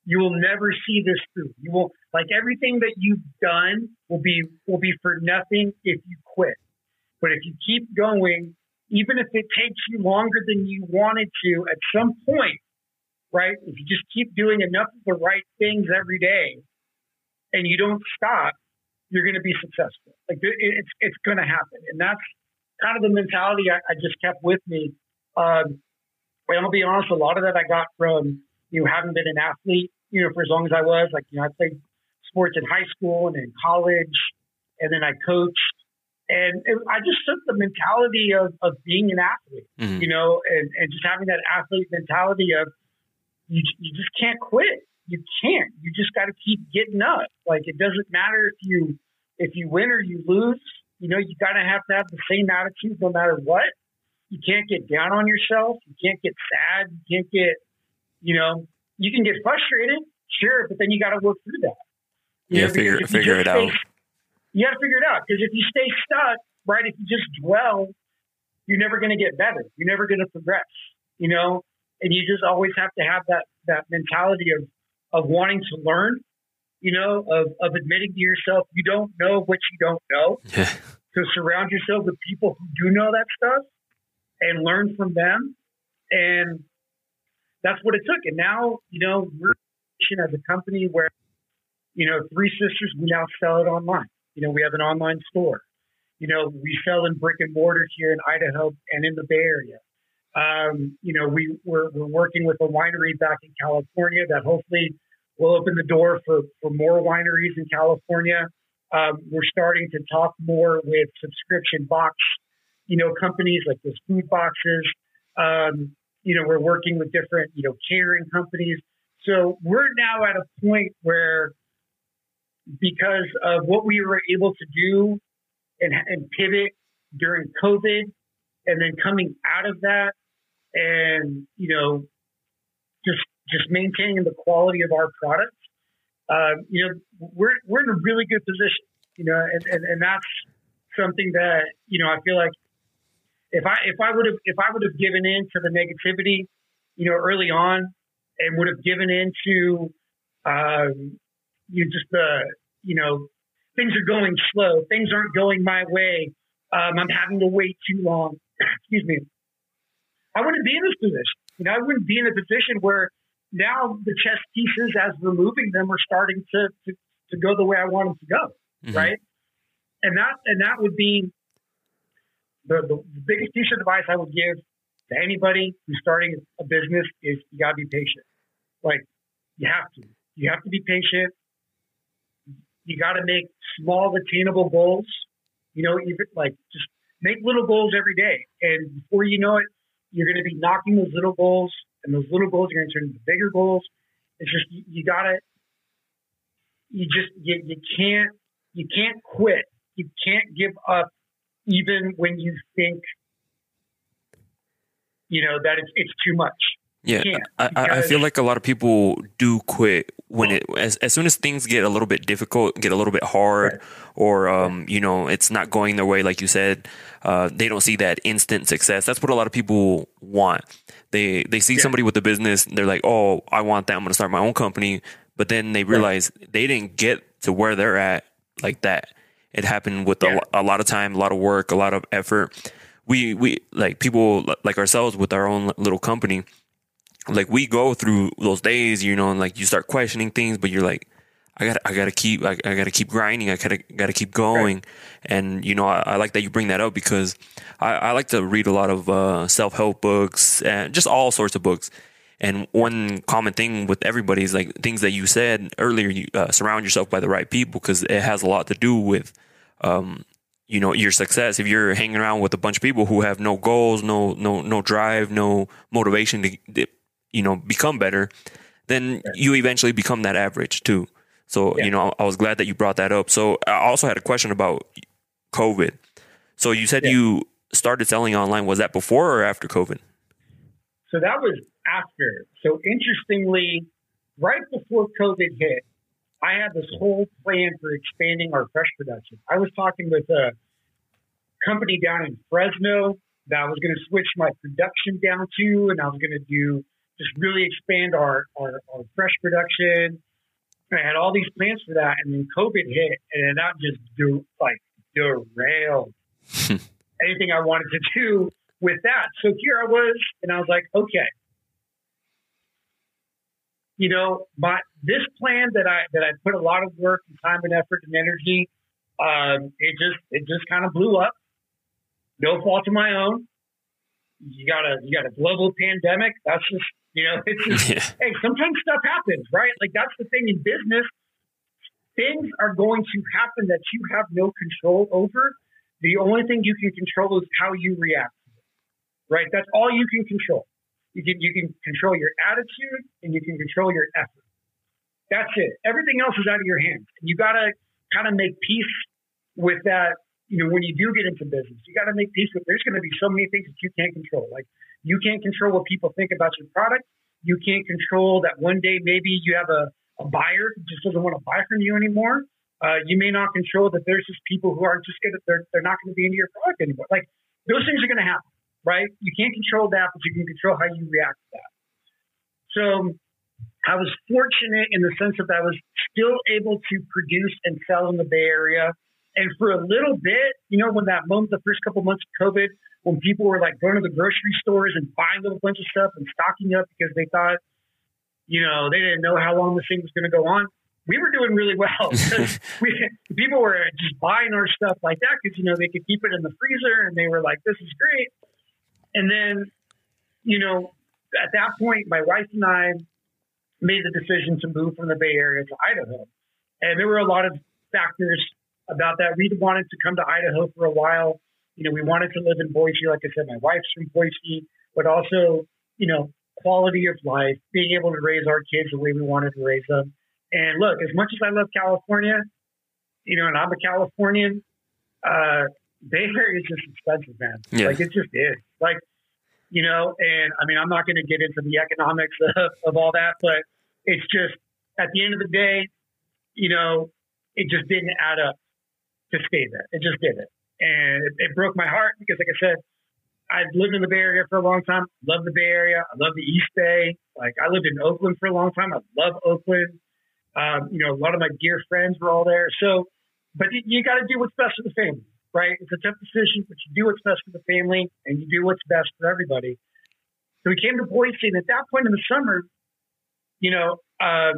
You will never see this through. You will like everything that you've done will be will be for nothing if you quit. But if you keep going, even if it takes you longer than you wanted to, at some point right? If you just keep doing enough of the right things every day and you don't stop, you're going to be successful. Like it's, it's going to happen. And that's kind of the mentality I, I just kept with me. Um, I'm gonna be honest, a lot of that I got from, you know, having been an athlete, you know, for as long as I was, like, you know, I played sports in high school and in college, and then I coached. And it, I just took the mentality of, of being an athlete, mm-hmm. you know, and, and just having that athlete mentality of, you, you just can't quit. You can't. You just got to keep getting up. Like it doesn't matter if you if you win or you lose. You know, you got to have to have the same attitude no matter what. You can't get down on yourself. You can't get sad. You can't get, you know, you can get frustrated, sure, but then you got to work through that. You yeah, know, figure figure it stay, out. You got to figure it out because if you stay stuck, right? If you just dwell, you're never going to get better. You're never going to progress. You know, and you just always have to have that that mentality of of wanting to learn you know of, of admitting to yourself you don't know what you don't know. So surround yourself with people who do know that stuff and learn from them. And that's what it took. And now you know we're as a company where you know three sisters we now sell it online. You know we have an online store. You know we sell in brick and mortar here in idaho and in the bay area um, you know, we, we're, we're working with a winery back in California that hopefully will open the door for, for more wineries in California. Um, we're starting to talk more with subscription box, you know, companies like those food boxes. Um, you know, we're working with different, you know, catering companies. So we're now at a point where, because of what we were able to do and, and pivot during COVID, and then coming out of that, and you know, just just maintaining the quality of our product uh, you know, we're we're in a really good position. You know, and, and, and that's something that you know I feel like if I if I would have if I would have given in to the negativity, you know, early on, and would have given in to um, you just the you know things are going slow, things aren't going my way, um, I'm having to wait too long. Excuse me. I wouldn't be in this position. You know, I wouldn't be in a position where now the chess pieces, as we're moving them, are starting to to, to go the way I want them to go, mm-hmm. right? And that and that would be the, the biggest piece of advice I would give to anybody who's starting a business is you gotta be patient. Like you have to. You have to be patient. You got to make small, attainable goals. You know, even like just make little goals every day, and before you know it, you're going to be knocking those little goals, and those little goals are going to turn into bigger goals. It's just you, you got to. You just you, you can't you can't quit. You can't give up, even when you think you know that it's it's too much. Yeah, I, I feel like a lot of people do quit when it as, as soon as things get a little bit difficult, get a little bit hard, right. or um, you know it's not going their way, like you said, uh, they don't see that instant success. That's what a lot of people want. They they see yeah. somebody with a business, they're like, oh, I want that. I'm going to start my own company, but then they realize right. they didn't get to where they're at like that. It happened with yeah. a, a lot of time, a lot of work, a lot of effort. We we like people like ourselves with our own little company like we go through those days, you know, and like you start questioning things, but you're like, I got, I got to keep, I, I got to keep grinding. I gotta, got to keep going. Right. And you know, I, I, like that you bring that up because I, I like to read a lot of uh, self help books and just all sorts of books. And one common thing with everybody is like things that you said earlier. You uh, surround yourself by the right people because it has a lot to do with, um, you know, your success. If you're hanging around with a bunch of people who have no goals, no, no, no drive, no motivation to you know, become better, then you eventually become that average too. So, yeah. you know, I was glad that you brought that up. So I also had a question about COVID. So you said yeah. you started selling online. Was that before or after COVID? So that was after. So interestingly, right before COVID hit, I had this whole plan for expanding our fresh production. I was talking with a company down in Fresno that I was going to switch my production down to, and I was going to do just really expand our, our, our fresh production. I had all these plans for that, and then COVID hit, and that just do like derailed anything I wanted to do with that. So here I was, and I was like, okay, you know, my this plan that I that I put a lot of work and time and effort and energy, um, it just it just kind of blew up. No fault of my own. You got a you got a global pandemic. That's just you know, it's just, yeah. hey, sometimes stuff happens, right? Like that's the thing in business. Things are going to happen that you have no control over. The only thing you can control is how you react right? That's all you can control. You can you can control your attitude and you can control your effort. That's it. Everything else is out of your hands. You gotta kind of make peace with that. You know, when you do get into business, you got to make peace with. There's going to be so many things that you can't control. Like you can't control what people think about your product. You can't control that one day maybe you have a, a buyer who just doesn't want to buy from you anymore. Uh, you may not control that there's just people who aren't just gonna they're they're not going to be into your product anymore. Like those things are going to happen, right? You can't control that, but you can control how you react to that. So I was fortunate in the sense that I was still able to produce and sell in the Bay Area. And for a little bit, you know, when that moment, the first couple months of COVID, when people were like going to the grocery stores and buying a bunch of stuff and stocking up because they thought, you know, they didn't know how long this thing was going to go on. We were doing really well. we, people were just buying our stuff like that because, you know, they could keep it in the freezer and they were like, this is great. And then, you know, at that point, my wife and I made the decision to move from the Bay Area to Idaho. And there were a lot of factors about that. We wanted to come to Idaho for a while you know, we wanted to live in Boise. Like I said, my wife's from Boise, but also, you know, quality of life, being able to raise our kids the way we wanted to raise them. And look, as much as I love California, you know, and I'm a Californian, uh, Bay Area is just expensive, man. Yeah. Like it just is. Like, you know, and I mean, I'm not going to get into the economics of, of all that, but it's just at the end of the day, you know, it just didn't add up to stay there. It just didn't. And it, it broke my heart because, like I said, I've lived in the Bay Area for a long time. Love the Bay Area. I love the East Bay. Like I lived in Oakland for a long time. I love Oakland. Um, you know, a lot of my dear friends were all there. So, but you, you got to do what's best for the family, right? It's a tough decision, but you do what's best for the family and you do what's best for everybody. So we came to Boise, and at that point in the summer, you know, uh,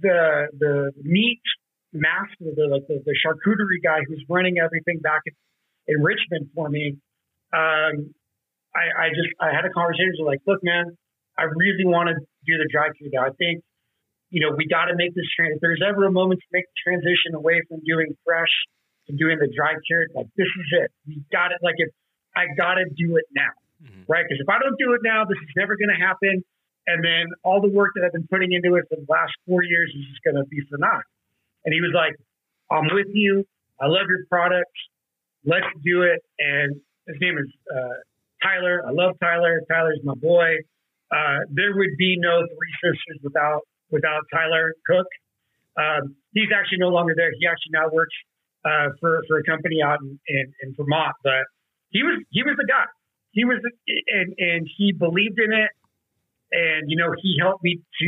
the the meat master, the like the, the charcuterie guy who's running everything back in, in Richmond for me. Um, I, I just I had a conversation like, look, man, I really want to do the drive-through now. I think you know, we got to make this transition. If there's ever a moment to make the transition away from doing fresh to doing the dry cured, like this is it. We got it. Like if I got to do it now, mm-hmm. right? Because if I don't do it now, this is never going to happen. And then all the work that I've been putting into it for the last four years is just going to be for naught. And he was like, I'm with you. I love your products. Let's do it. And his name is uh, Tyler. I love Tyler. Tyler's my boy. Uh, there would be no three sisters without without Tyler Cook. Um, he's actually no longer there. He actually now works uh, for for a company out in, in, in, Vermont. But he was he was the guy. He was and and he believed in it. And you know he helped me to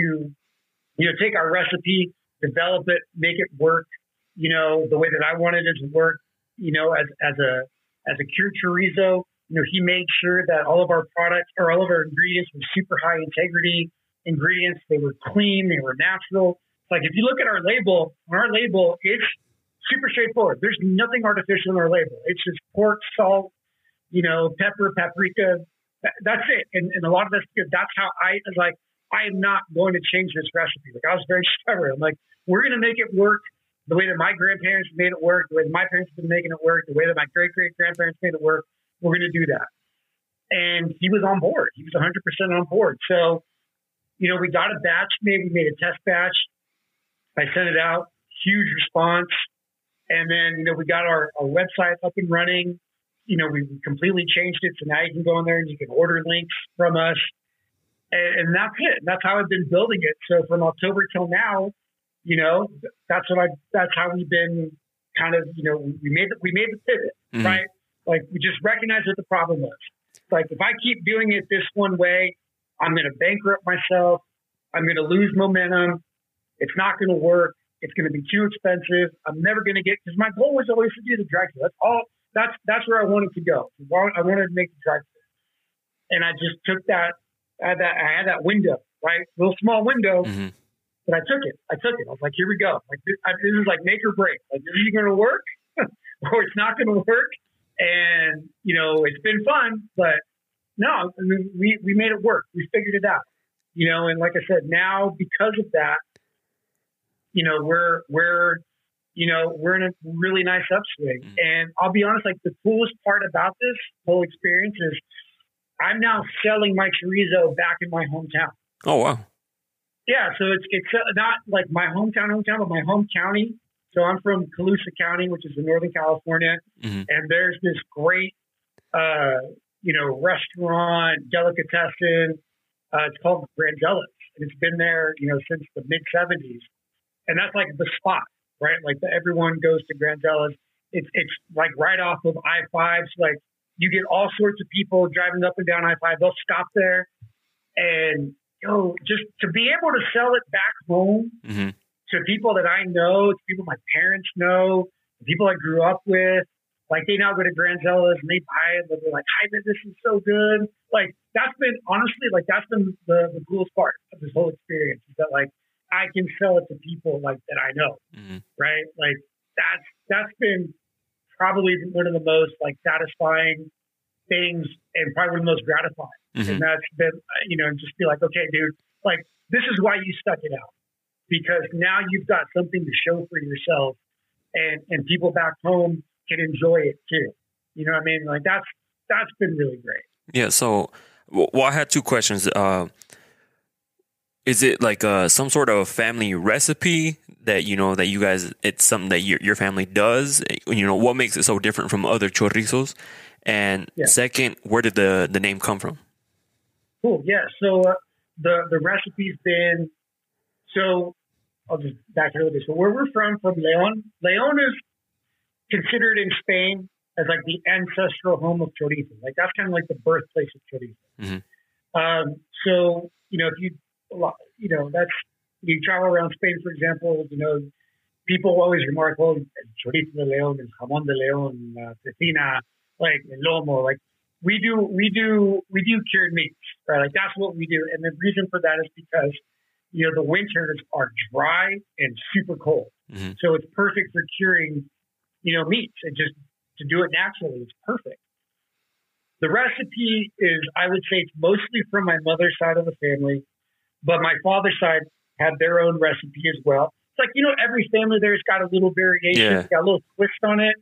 you know take our recipe, develop it, make it work. You know the way that I wanted it to work. You know as as a as a cured chorizo. You know he made sure that all of our products or all of our ingredients were super high integrity ingredients. They were clean. They were natural. Like if you look at our label, on our label, it's super straightforward. There's nothing artificial in our label. It's just pork, salt, you know, pepper, paprika. That's it. And, and a lot of us, that's how I like, I am not going to change this recipe. Like I was very stubborn. I'm like, we're going to make it work the way that my grandparents made it work, the way that my parents have been making it work, the way that my great great grandparents made it work. We're going to do that. And he was on board. He was 100% on board. So you know, we got a batch made. We made a test batch. I sent it out. Huge response. And then, you know, we got our, our website up and running. You know, we completely changed it. So now you can go in there and you can order links from us. And, and that's it. That's how I've been building it. So from October till now, you know, that's what I, that's how we've been kind of, you know, we made the, we made the pivot, mm-hmm. right? Like we just recognized what the problem was. Like if I keep doing it this one way, I'm going to bankrupt myself. I'm going to lose momentum. It's not going to work. It's going to be too expensive. I'm never going to get because my goal was always to do the drag That's all. That's that's where I wanted to go. I wanted to make the drag and I just took that. I had that. I had that window, right? Little small window. Mm-hmm. But I took it. I took it. I was like, here we go. Like this, I, this is like make or break. Like this is going to work, or it's not going to work. And you know, it's been fun, but no, I mean, we, we made it work. We figured it out, you know, and like I said, now because of that, you know, we're, we're, you know, we're in a really nice upswing. Mm-hmm. And I'll be honest, like the coolest part about this whole experience is I'm now selling my chorizo back in my hometown. Oh, wow. Yeah. So it's, it's not like my hometown, hometown, but my home county. So I'm from Colusa County, which is in Northern California. Mm-hmm. And there's this great, uh, you know, restaurant, delicatessen. Uh, it's called Granzella's, and it's been there, you know, since the mid '70s. And that's like the spot, right? Like the, everyone goes to Granzella's. It's it's like right off of I five. So like you get all sorts of people driving up and down I five. They'll stop there, and you know, just to be able to sell it back home mm-hmm. to people that I know, to people my parents know, people I grew up with, like they now go to Granzella's and they buy it, but they're like, "Hi, this is so good." Like that's been honestly, like that's been the, the coolest part of this whole experience is that like I can sell it to people like that I know, mm-hmm. right? Like that's that's been probably one of the most like satisfying things and probably one of the most gratifying. Mm-hmm. And that's been, you know, just be like, okay, dude, like this is why you stuck it out because now you've got something to show for yourself, and and people back home can enjoy it too. You know what I mean? Like that's that's been really great. Yeah. So, well, I had two questions. Uh, is it like uh, some sort of family recipe that you know that you guys? It's something that your your family does. You know, what makes it so different from other chorizos? And yeah. second, where did the the name come from? Cool. Yeah. So uh, the the recipe's been so I'll just back it a little bit. So where we're from, from Leon, Leon is considered in Spain as like the ancestral home of chorizo. Like that's kind of like the birthplace of chorizo. Mm-hmm. Um, so you know, if you you know that's you travel around Spain, for example, you know, people always remark, "Oh, chorizo de León, el jamón de León, uh, cecina, like el lomo." Like we do, we do, we do cured meats, right? Like that's what we do, and the reason for that is because you know the winters are dry and super cold, mm-hmm. so it's perfect for curing, you know, meats and just to do it naturally. It's perfect. The recipe is, I would say, it's mostly from my mother's side of the family, but my father's side had their own recipe as well. It's like, you know, every family there's got a little variation, yeah. got a little twist on it,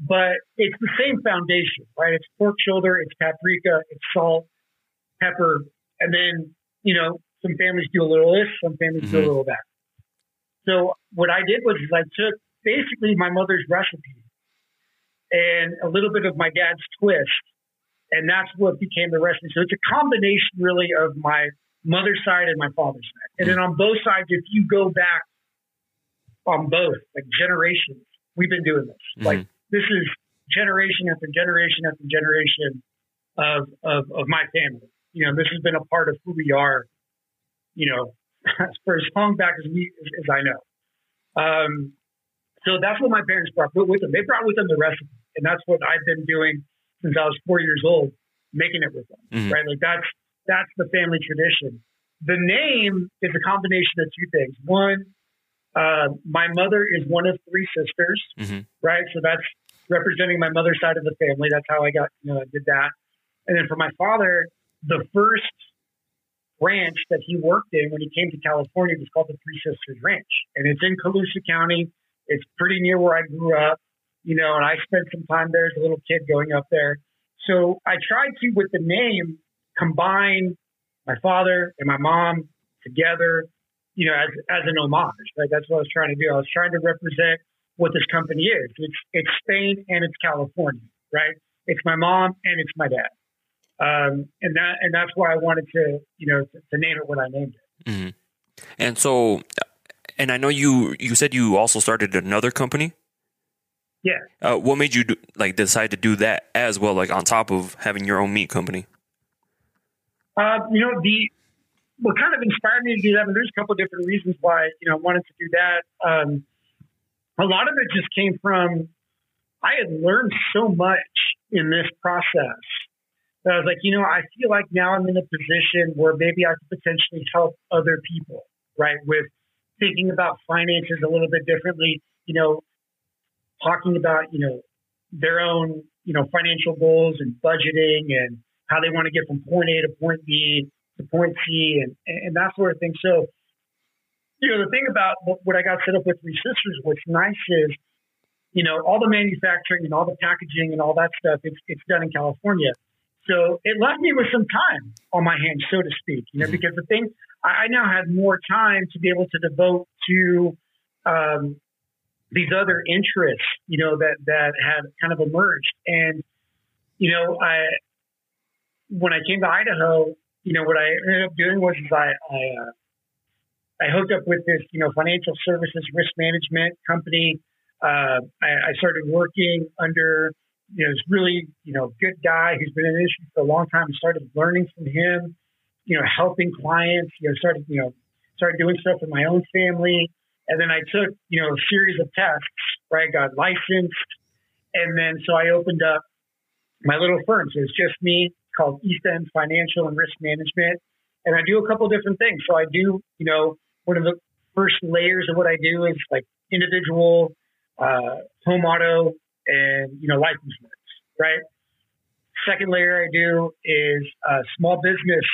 but it's the same foundation, right? It's pork shoulder, it's paprika, it's salt, pepper, and then, you know, some families do a little this, some families mm-hmm. do a mm-hmm. little that. So what I did was I took basically my mother's recipe and a little bit of my dad's twist. And that's what became the recipe. So it's a combination really of my mother's side and my father's side. And then on both sides, if you go back on both, like generations, we've been doing this. Mm-hmm. Like this is generation after generation after generation of, of, of my family. You know, this has been a part of who we are, you know, for as long back as we, as, as I know. Um, so that's what my parents brought with them. They brought with them the recipe, and that's what I've been doing since I was four years old, making it with them. Mm-hmm. Right, like that's that's the family tradition. The name is a combination of two things. One, uh, my mother is one of three sisters, mm-hmm. right? So that's representing my mother's side of the family. That's how I got, you know, I did that. And then for my father, the first ranch that he worked in when he came to California was called the Three Sisters Ranch, and it's in Colusa County. It's pretty near where I grew up, you know, and I spent some time there as a little kid going up there. So I tried to, with the name, combine my father and my mom together, you know, as, as an homage, right? That's what I was trying to do. I was trying to represent what this company is. It's, it's Spain and it's California, right? It's my mom and it's my dad. Um, and that, and that's why I wanted to, you know, to, to name it what I named it. Mm-hmm. And so, and I know you, you said you also started another company. Yeah. Uh, what made you do, like decide to do that as well, like on top of having your own meat company? Uh, you know, the what kind of inspired me to do that, and there's a couple of different reasons why, you know, I wanted to do that. Um, a lot of it just came from I had learned so much in this process that I was like, you know, I feel like now I'm in a position where maybe I could potentially help other people, right? With thinking about finances a little bit differently, you know, talking about, you know, their own, you know, financial goals and budgeting and how they want to get from point A to point B to point C and, and that sort of thing. So, you know, the thing about what I got set up with Three Sisters, what's nice is, you know, all the manufacturing and all the packaging and all that stuff, it's, it's done in California. So it left me with some time on my hands, so to speak, you know, mm-hmm. because the thing, I, I now had more time to be able to devote to um, these other interests, you know, that, that had kind of emerged. And, you know, I, when I came to Idaho, you know, what I ended up doing was I I, uh, I hooked up with this, you know, financial services risk management company. Uh, I, I, started working under, you know, this really, you know, good guy who's been in the industry for a long time. I started learning from him, you know, helping clients. You know, started, you know, started doing stuff with my own family, and then I took, you know, a series of tests. Where I got licensed, and then so I opened up my little firm. So it's just me called East End Financial and Risk Management. And I do a couple different things. So I do, you know, one of the first layers of what I do is like individual, uh, home auto, and, you know, life insurance, right? Second layer I do is uh, small business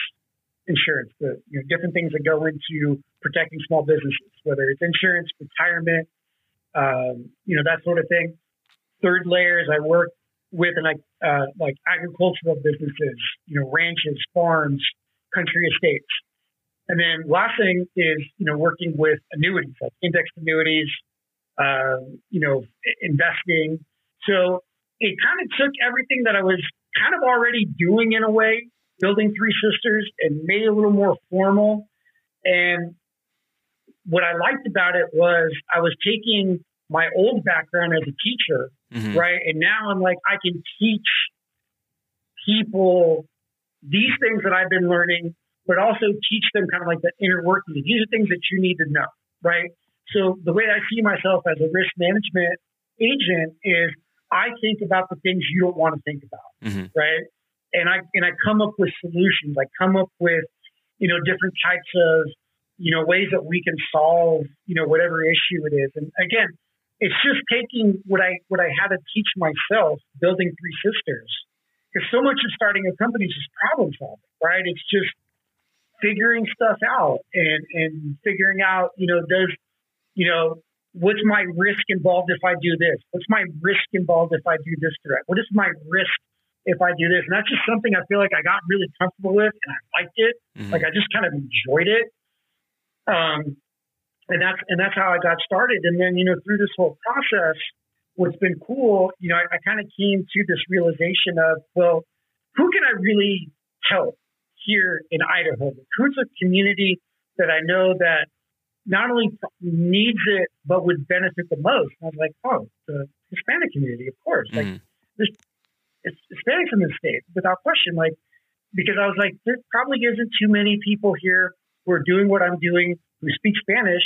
insurance, the you know, different things that go into protecting small businesses, whether it's insurance, retirement, um, you know, that sort of thing. Third layer is I work with like uh, like agricultural businesses, you know, ranches, farms, country estates. And then last thing is, you know, working with annuities, like indexed annuities, uh, you know, investing. So it kind of took everything that I was kind of already doing in a way, building Three Sisters, and made it a little more formal. And what I liked about it was I was taking my old background as a teacher, mm-hmm. right? And now I'm like, I can teach people these things that I've been learning, but also teach them kind of like the inner workings. These are things that you need to know, right? So the way I see myself as a risk management agent is I think about the things you don't want to think about, mm-hmm. right? And I and I come up with solutions. I come up with you know different types of you know ways that we can solve you know whatever issue it is. And again, it's just taking what I what I had to teach myself building three sisters. Because so much of starting a company is just problem solving, right? It's just figuring stuff out and and figuring out you know does you know what's my risk involved if I do this? What's my risk involved if I do this threat? What is my risk if I do this? And that's just something I feel like I got really comfortable with and I liked it. Mm-hmm. Like I just kind of enjoyed it. Um, and that's and that's how I got started. And then you know through this whole process, what's been cool, you know, I, I kind of came to this realization of well, who can I really help here in Idaho? Who's a community that I know that not only needs it but would benefit the most. And I was like, oh, the Hispanic community, of course. Mm-hmm. Like, there's it's Hispanics in the state without question. Like, because I was like, there probably isn't too many people here who are doing what I'm doing who speak Spanish,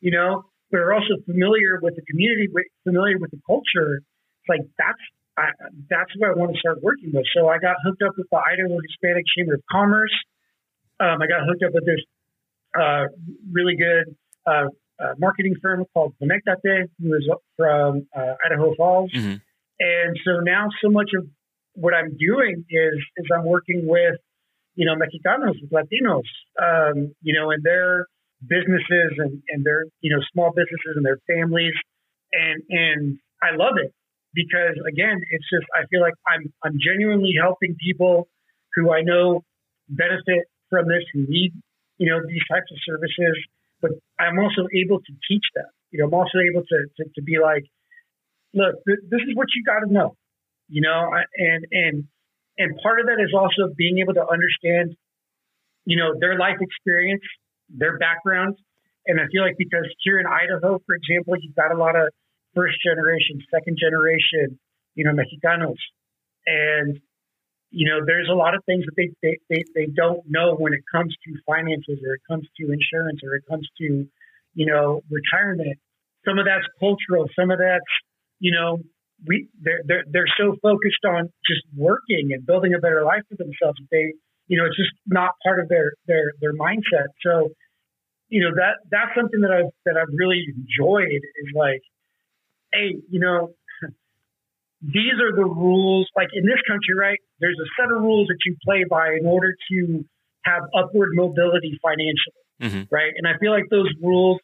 you know, but are also familiar with the community, familiar with the culture. It's like that's I, that's what I want to start working with. So I got hooked up with the Idaho Hispanic Chamber of Commerce. Um, I got hooked up with this uh, really good uh, uh, marketing firm called Conectate, who is from uh, Idaho Falls. Mm-hmm. And so now, so much of what I'm doing is is I'm working with you know Mexicanos, with Latinos, um, you know, and their businesses and, and their you know small businesses and their families, and and I love it because again, it's just I feel like I'm I'm genuinely helping people who I know benefit from this, who need you know, these types of services, but I'm also able to teach them. You know, I'm also able to, to, to be like, look, th- this is what you got to know, you know, and, and, and part of that is also being able to understand, you know, their life experience, their background. And I feel like because here in Idaho, for example, you've got a lot of first generation, second generation, you know, Mexicanos. And you know, there's a lot of things that they, they, they, they don't know when it comes to finances or it comes to insurance or it comes to, you know, retirement. Some of that's cultural. Some of that's, you know, we they're, they're, they're so focused on just working and building a better life for themselves. They, you know, it's just not part of their, their, their mindset. So, you know, that, that's something that I've, that I've really enjoyed is like, Hey, you know, these are the rules. Like in this country, right? There's a set of rules that you play by in order to have upward mobility financially, mm-hmm. right? And I feel like those rules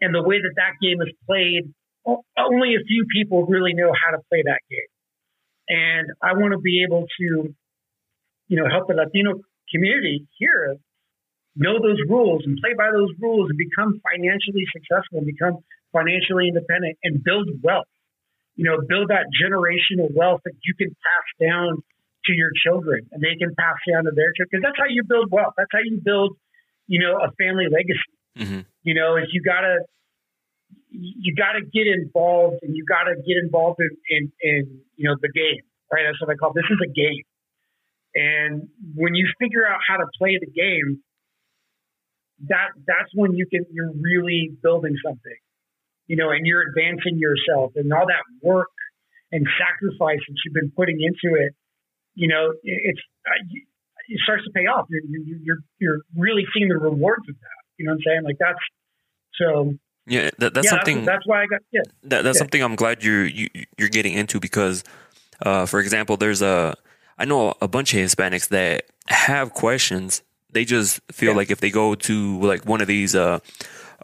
and the way that that game is played, only a few people really know how to play that game. And I want to be able to, you know, help the Latino community here know those rules and play by those rules and become financially successful and become financially independent and build wealth you know, build that generational wealth that you can pass down to your children and they can pass down to their children. Because that's how you build wealth. That's how you build, you know, a family legacy. Mm-hmm. You know, is you gotta you gotta get involved and you gotta get involved in, in, in you know the game. Right? That's what I call it. this is a game. And when you figure out how to play the game, that that's when you can you're really building something you know, and you're advancing yourself and all that work and sacrifice that you've been putting into it, you know, it's uh, it starts to pay off. You're you're you're really seeing the rewards of that. You know what I'm saying? Like that's so. Yeah, that, that's yeah, something. That's, that's, why I got. Yeah, that, that's yeah. something I'm glad you're you, you are getting into because, uh, for example, there's a I know a bunch of Hispanics that have questions. They just feel yeah. like if they go to like one of these uh,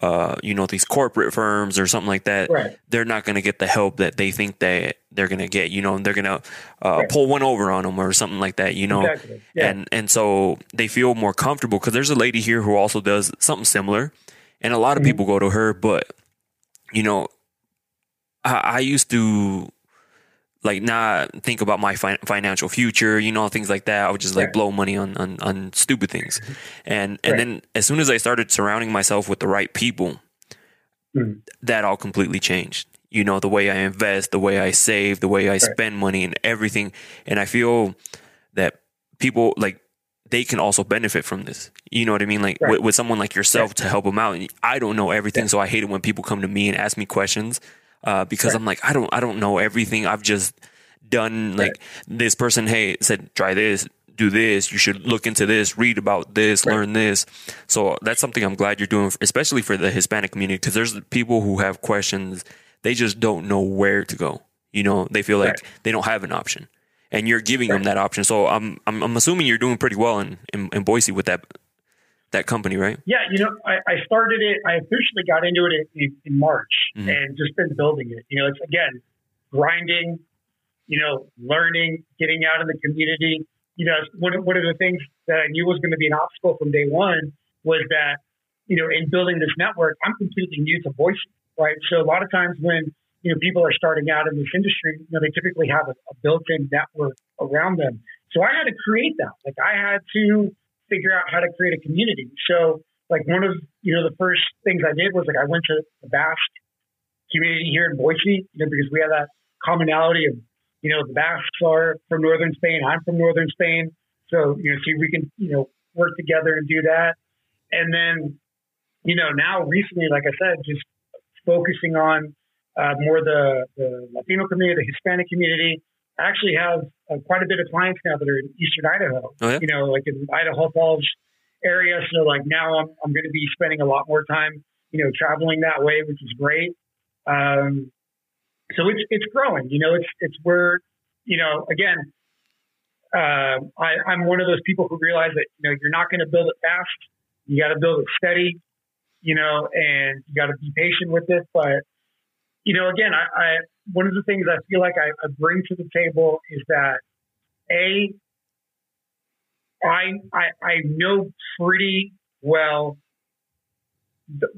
uh, you know, these corporate firms or something like that, right. they're not going to get the help that they think that they're going to get. You know, they're going to uh, right. pull one over on them or something like that. You know, exactly. yeah. and and so they feel more comfortable because there's a lady here who also does something similar, and a lot of mm-hmm. people go to her. But you know, I, I used to like not think about my fi- financial future, you know, things like that. I would just like right. blow money on, on, on stupid things. And, and right. then as soon as I started surrounding myself with the right people, mm. that all completely changed. You know, the way I invest, the way I save, the way I right. spend money and everything. And I feel that people like they can also benefit from this. You know what I mean? Like with, with, someone like yourself to help them out. I don't know everything, so I hate it when people come to me and ask me questions uh, because right. I'm like, I don't, I don't know everything. I've just done like right. this person, hey, said try this, do this. You should look into this, read about this, right. learn this. So that's something I'm glad you're doing, especially for the Hispanic community, because there's people who have questions. They just don't know where to go. You know, they feel like they don't have an option, and you're giving them that option. So I'm, I'm, I'm assuming you're doing pretty well in, in, in Boise with that that company, right? Yeah, you know, I, I started it. I officially got into it in, in March mm-hmm. and just been building it. You know, it's again grinding. You know, learning, getting out in the community. You know, one one of the things that I knew was going to be an obstacle from day one was that you know, in building this network, I'm completely new to Boise, right? So a lot of times when you know people are starting out in this industry, you know, they typically have a, a built-in network around them. So I had to create that. Like I had to figure out how to create a community. So like one of you know the first things I did was like I went to the Basque community here in Boise, you know, because we have that commonality of you know the Basques are from northern Spain, I'm from northern Spain, so you know see if we can you know work together and do that. And then you know now recently, like I said, just focusing on uh, more the, the Latino community, the Hispanic community, I actually have uh, quite a bit of clients now that are in Eastern Idaho. Oh, yeah? You know, like in Idaho Falls area. So like now I'm I'm going to be spending a lot more time, you know, traveling that way, which is great. Um, so it's it's growing. You know, it's it's where you know again. Uh, I, I'm one of those people who realize that you know you're not going to build it fast. You got to build it steady, you know, and you got to be patient with it. But you know, again, I, I one of the things I feel like I, I bring to the table is that a I I, I know pretty well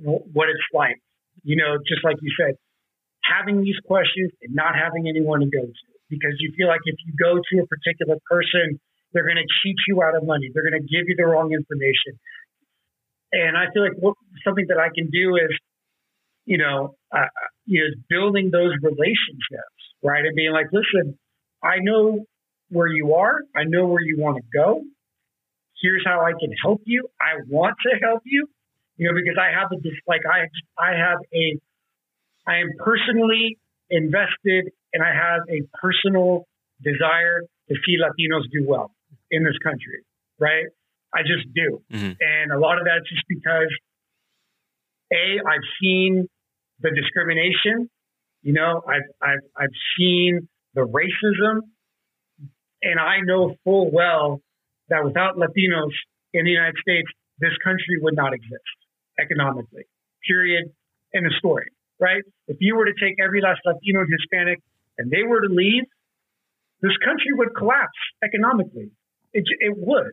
what it's like. You know, just like you said, having these questions and not having anyone to go to because you feel like if you go to a particular person, they're going to cheat you out of money. They're going to give you the wrong information. And I feel like what, something that I can do is, you know, is building those relationships, right? And being like, listen, I know where you are. I know where you want to go. Here's how I can help you. I want to help you, you know, because I have a, like, I, I have a, I am personally invested and I have a personal desire to see Latinos do well in this country, right? I just do. Mm-hmm. And a lot of that's just because A, I've seen the discrimination. You know, I've, I've, I've seen the racism, and I know full well that without Latinos in the United States, this country would not exist economically. Period. In the story, right? If you were to take every last Latino and Hispanic and they were to leave, this country would collapse economically. It, it would.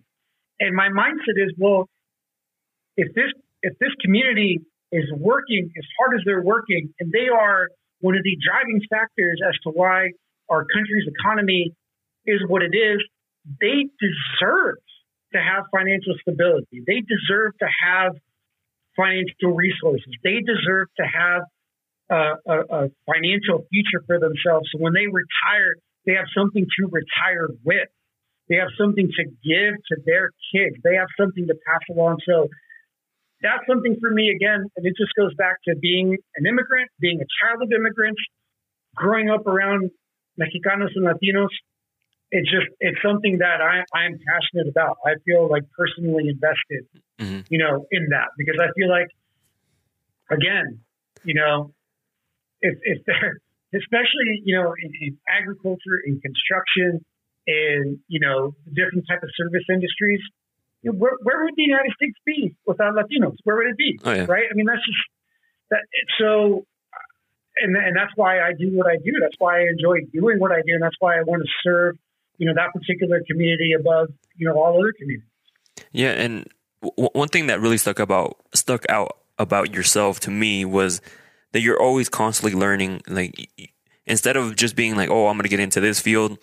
And my mindset is, well, if this if this community is working as hard as they're working, and they are one of the driving factors as to why our country's economy is what it is. They deserve to have financial stability. They deserve to have financial resources. They deserve to have a, a, a financial future for themselves. So when they retire, they have something to retire with. They have something to give to their kids. They have something to pass along. So that's something for me again, and it just goes back to being an immigrant, being a child of immigrants, growing up around Mexicanos and Latinos. It's just it's something that I I'm passionate about. I feel like personally invested, mm-hmm. you know, in that because I feel like, again, you know, if if they're especially you know in, in agriculture, in construction, in you know different type of service industries, where, where would the United States be without Latinos? Where would it be? Oh, yeah. Right? I mean, that's just that. So, and and that's why I do what I do. That's why I enjoy doing what I do, and that's why I want to serve, you know, that particular community above, you know, all other communities. Yeah, and w- one thing that really stuck about stuck out about yourself to me was that you're always constantly learning, like instead of just being like, oh, I'm going to get into this field,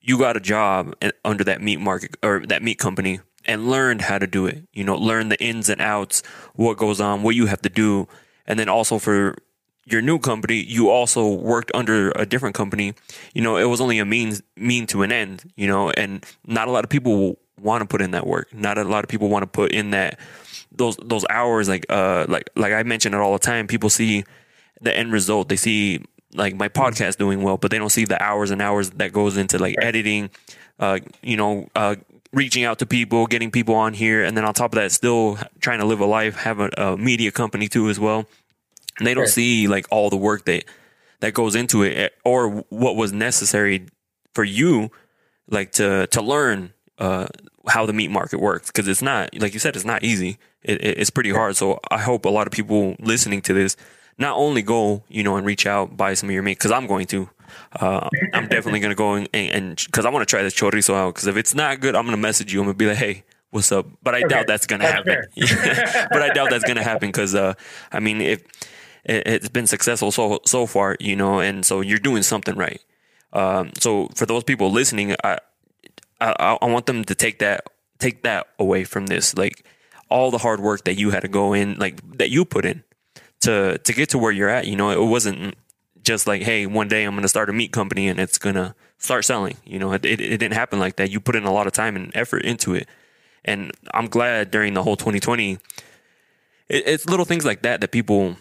you got a job eh, under that meat market or that meat company and learned how to do it. You know, learn the ins and outs, what goes on, what you have to do. And then also for your new company, you also worked under a different company. You know, it was only a means mean to an end, you know, and not a lot of people want to put in that work. Not a lot of people want to put in that those those hours like uh like like I mention it all the time. People see the end result. They see like my podcast doing well, but they don't see the hours and hours that goes into like editing, uh, you know, uh, reaching out to people, getting people on here, and then on top of that, still trying to live a life, have a, a media company too as well. And they don't sure. see like all the work that that goes into it, eh, or what was necessary for you, like to to learn uh, how the meat market works, because it's not like you said, it's not easy. It, it, it's pretty hard. So I hope a lot of people listening to this not only go, you know, and reach out, buy some of your meat, because I'm going to. Uh, I'm definitely going to go and because I want to try this chorizo out. Because if it's not good, I'm going to message you. I'm going to be like, hey, what's up? But I okay. doubt that's going to happen. but I doubt that's going to happen because, uh, I mean, if it, has been successful so so far, you know, and so you're doing something right. Um, so for those people listening, I, I I want them to take that take that away from this, like all the hard work that you had to go in, like that you put in to to get to where you're at. You know, it wasn't just like, hey, one day I'm going to start a meat company and it's going to start selling. You know, it, it, it, didn't happen like that. You put in a lot of time and effort into it. And I'm glad during the whole 2020, it, it's little things like that that people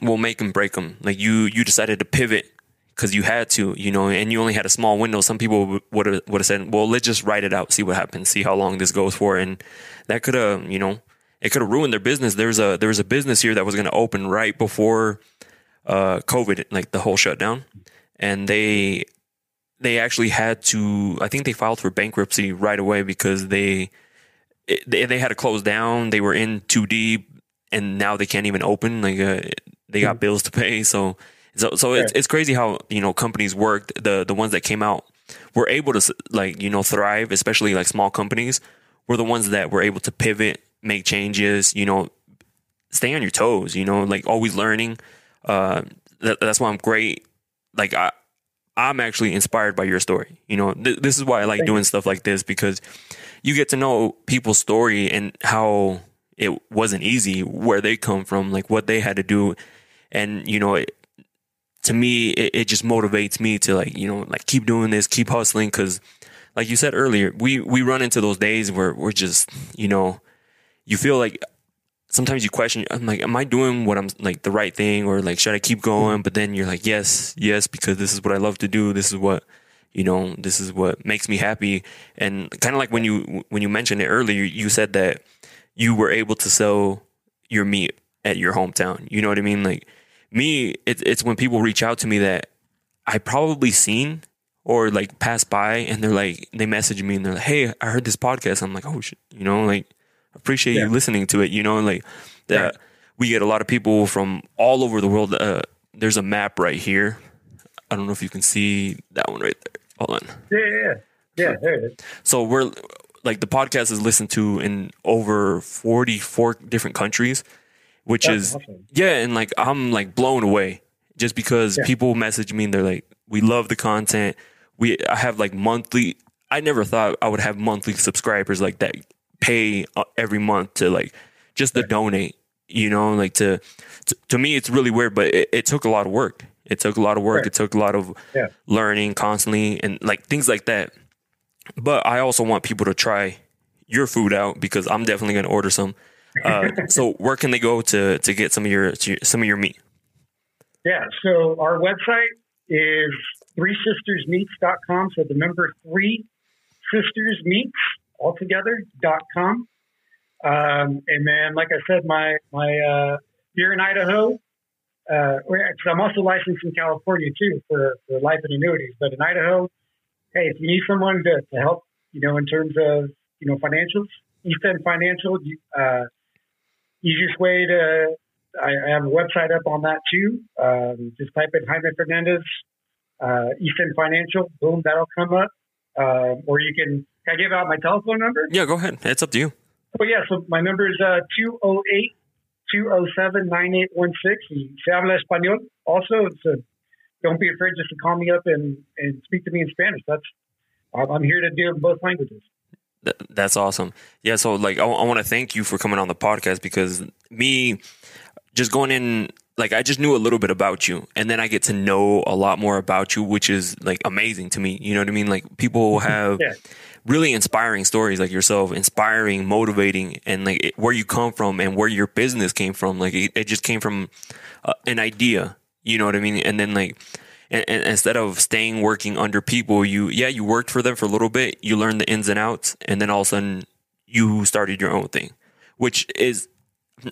will make them break them. Like you, you decided to pivot because you had to, you know, and you only had a small window. Some people would have would have said, "Well, let's just write it out, see what happens, see how long this goes for," and that could have, you know, it could have ruined their business. There's a there was a business here that was going to open right before uh, COVID, like the whole shutdown, and they they actually had to. I think they filed for bankruptcy right away because they it, they, they had to close down. They were in too deep, and now they can't even open. Like uh, they got hmm. bills to pay. So so so it's it's crazy how you know companies worked. The the ones that came out were able to like you know thrive, especially like small companies. Were the ones that were able to pivot make changes, you know, stay on your toes, you know, like always learning. Uh, that, that's why I'm great. Like I, I'm actually inspired by your story. You know, th- this is why I like doing stuff like this because you get to know people's story and how it wasn't easy, where they come from, like what they had to do, and you know, it, to me, it, it, just motivates me to like you know, like keep doing this, keep hustling, because like you said earlier, we we run into those days where we're just you know you feel like sometimes you question i'm like am i doing what i'm like the right thing? Or like should i keep going? But then you're like yes yes because this is what i love to do. This is what you know this is what makes me happy. And kind of like when you when you mentioned it earlier you said that you were able to sell your meat at your hometown. You know what i mean? Like me it's it's when people reach out to me that i probably seen or like pass by and they're like they message me and they're like hey i heard this podcast. I'm like oh shit you know like appreciate yeah. you listening to it. You know, and like that right. we get a lot of people from all over the world. Uh, there's a map right here. I don't know if you can see that one right there. Hold on. Yeah, yeah, yeah. There it is. So we're like the podcast is listened to in over 44 different countries, which That's is awesome. yeah, and like I'm like blown away just because yeah. people message me and they're like, "We love the content." We I have like monthly. I never thought I would have monthly subscribers like that pay uh, every month to like just to donate you know like to to, to me it's really weird but it, it, took a lot of work. It took a lot of work. Right. it took a lot of yeah. learning constantly and like things like that. But i also want people to try your food out because i'm definitely going to order some. Uh, so where can they go to to get some of your some of your meat? Yeah so our website is three sisters sistersmeats.com so the number three sisters meats altogether.com. Um, and then, like I said, my, my, uh, here in Idaho, uh, I'm also licensed in California too for, for life and annuities, but in Idaho, hey, if you need someone to, to help, you know, in terms of, you know, financials, East End Financial, uh, easiest way to, I, I have a website up on that too. Um, just type in Jaime Fernandez, uh, East End Financial, boom, that'll come up. Uh, or you can can I give out my telephone number? Yeah, go ahead. It's up to you. Oh, yeah. So my number is uh, 208 207 9816. Se habla español. Also, a don't be afraid just to call me up and, and speak to me in Spanish. That's I'm here to do both languages. That's awesome. Yeah. So like, I, I want to thank you for coming on the podcast because me just going in, like, I just knew a little bit about you and then I get to know a lot more about you, which is like amazing to me. You know what I mean? Like people have yeah. really inspiring stories like yourself, inspiring, motivating, and like it, where you come from and where your business came from. Like it, it just came from uh, an idea. You know what I mean? And then like, and, and instead of staying working under people, you yeah you worked for them for a little bit, you learned the ins and outs, and then all of a sudden you started your own thing, which is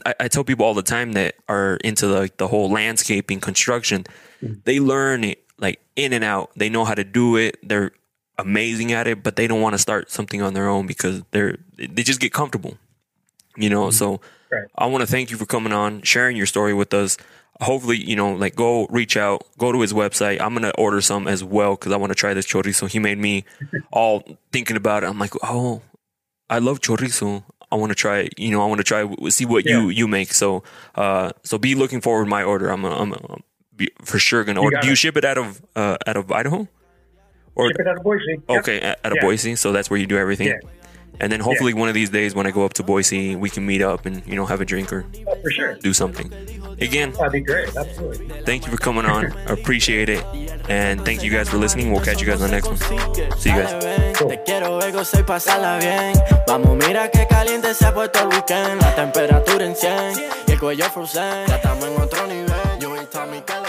I, I tell people all the time that are into like the whole landscaping construction, mm-hmm. they learn it like in and out. They know how to do it. They're amazing at it, but they don't want to start something on their own because they're they just get comfortable. You know, mm-hmm. so right. I want to thank you for coming on, sharing your story with us hopefully, you know, like go reach out, go to his website. I'm gonna order some as well because I want to try this chorizo. He made me all thinking about it. I'm like, oh, I love chorizo. I want to try. You know, I want to try see what yeah. you you make. So, uh, so be looking forward my order. I'm I'm, I'm for sure gonna order. Do you ship it out of uh, out of Idaho? Or ship it out of Boise. Okay, out of yeah. Boise. So that's where you do everything. Yeah. And then hopefully yeah. one of these days when I go up to Boise, we can meet up and you know have a drink or oh, for sure do something. Again, that'd be great. Absolutely. Thank you for coming on. I appreciate it, and thank you guys for listening. We'll catch you guys on the next one. See you guys. Cool. Vamos, mira que caliente se ha puesto el weekend. La temperatura en 100 y el cuello frozen. Ya estamos en otro nivel. Yo y Tommy que que. Prendan los motores.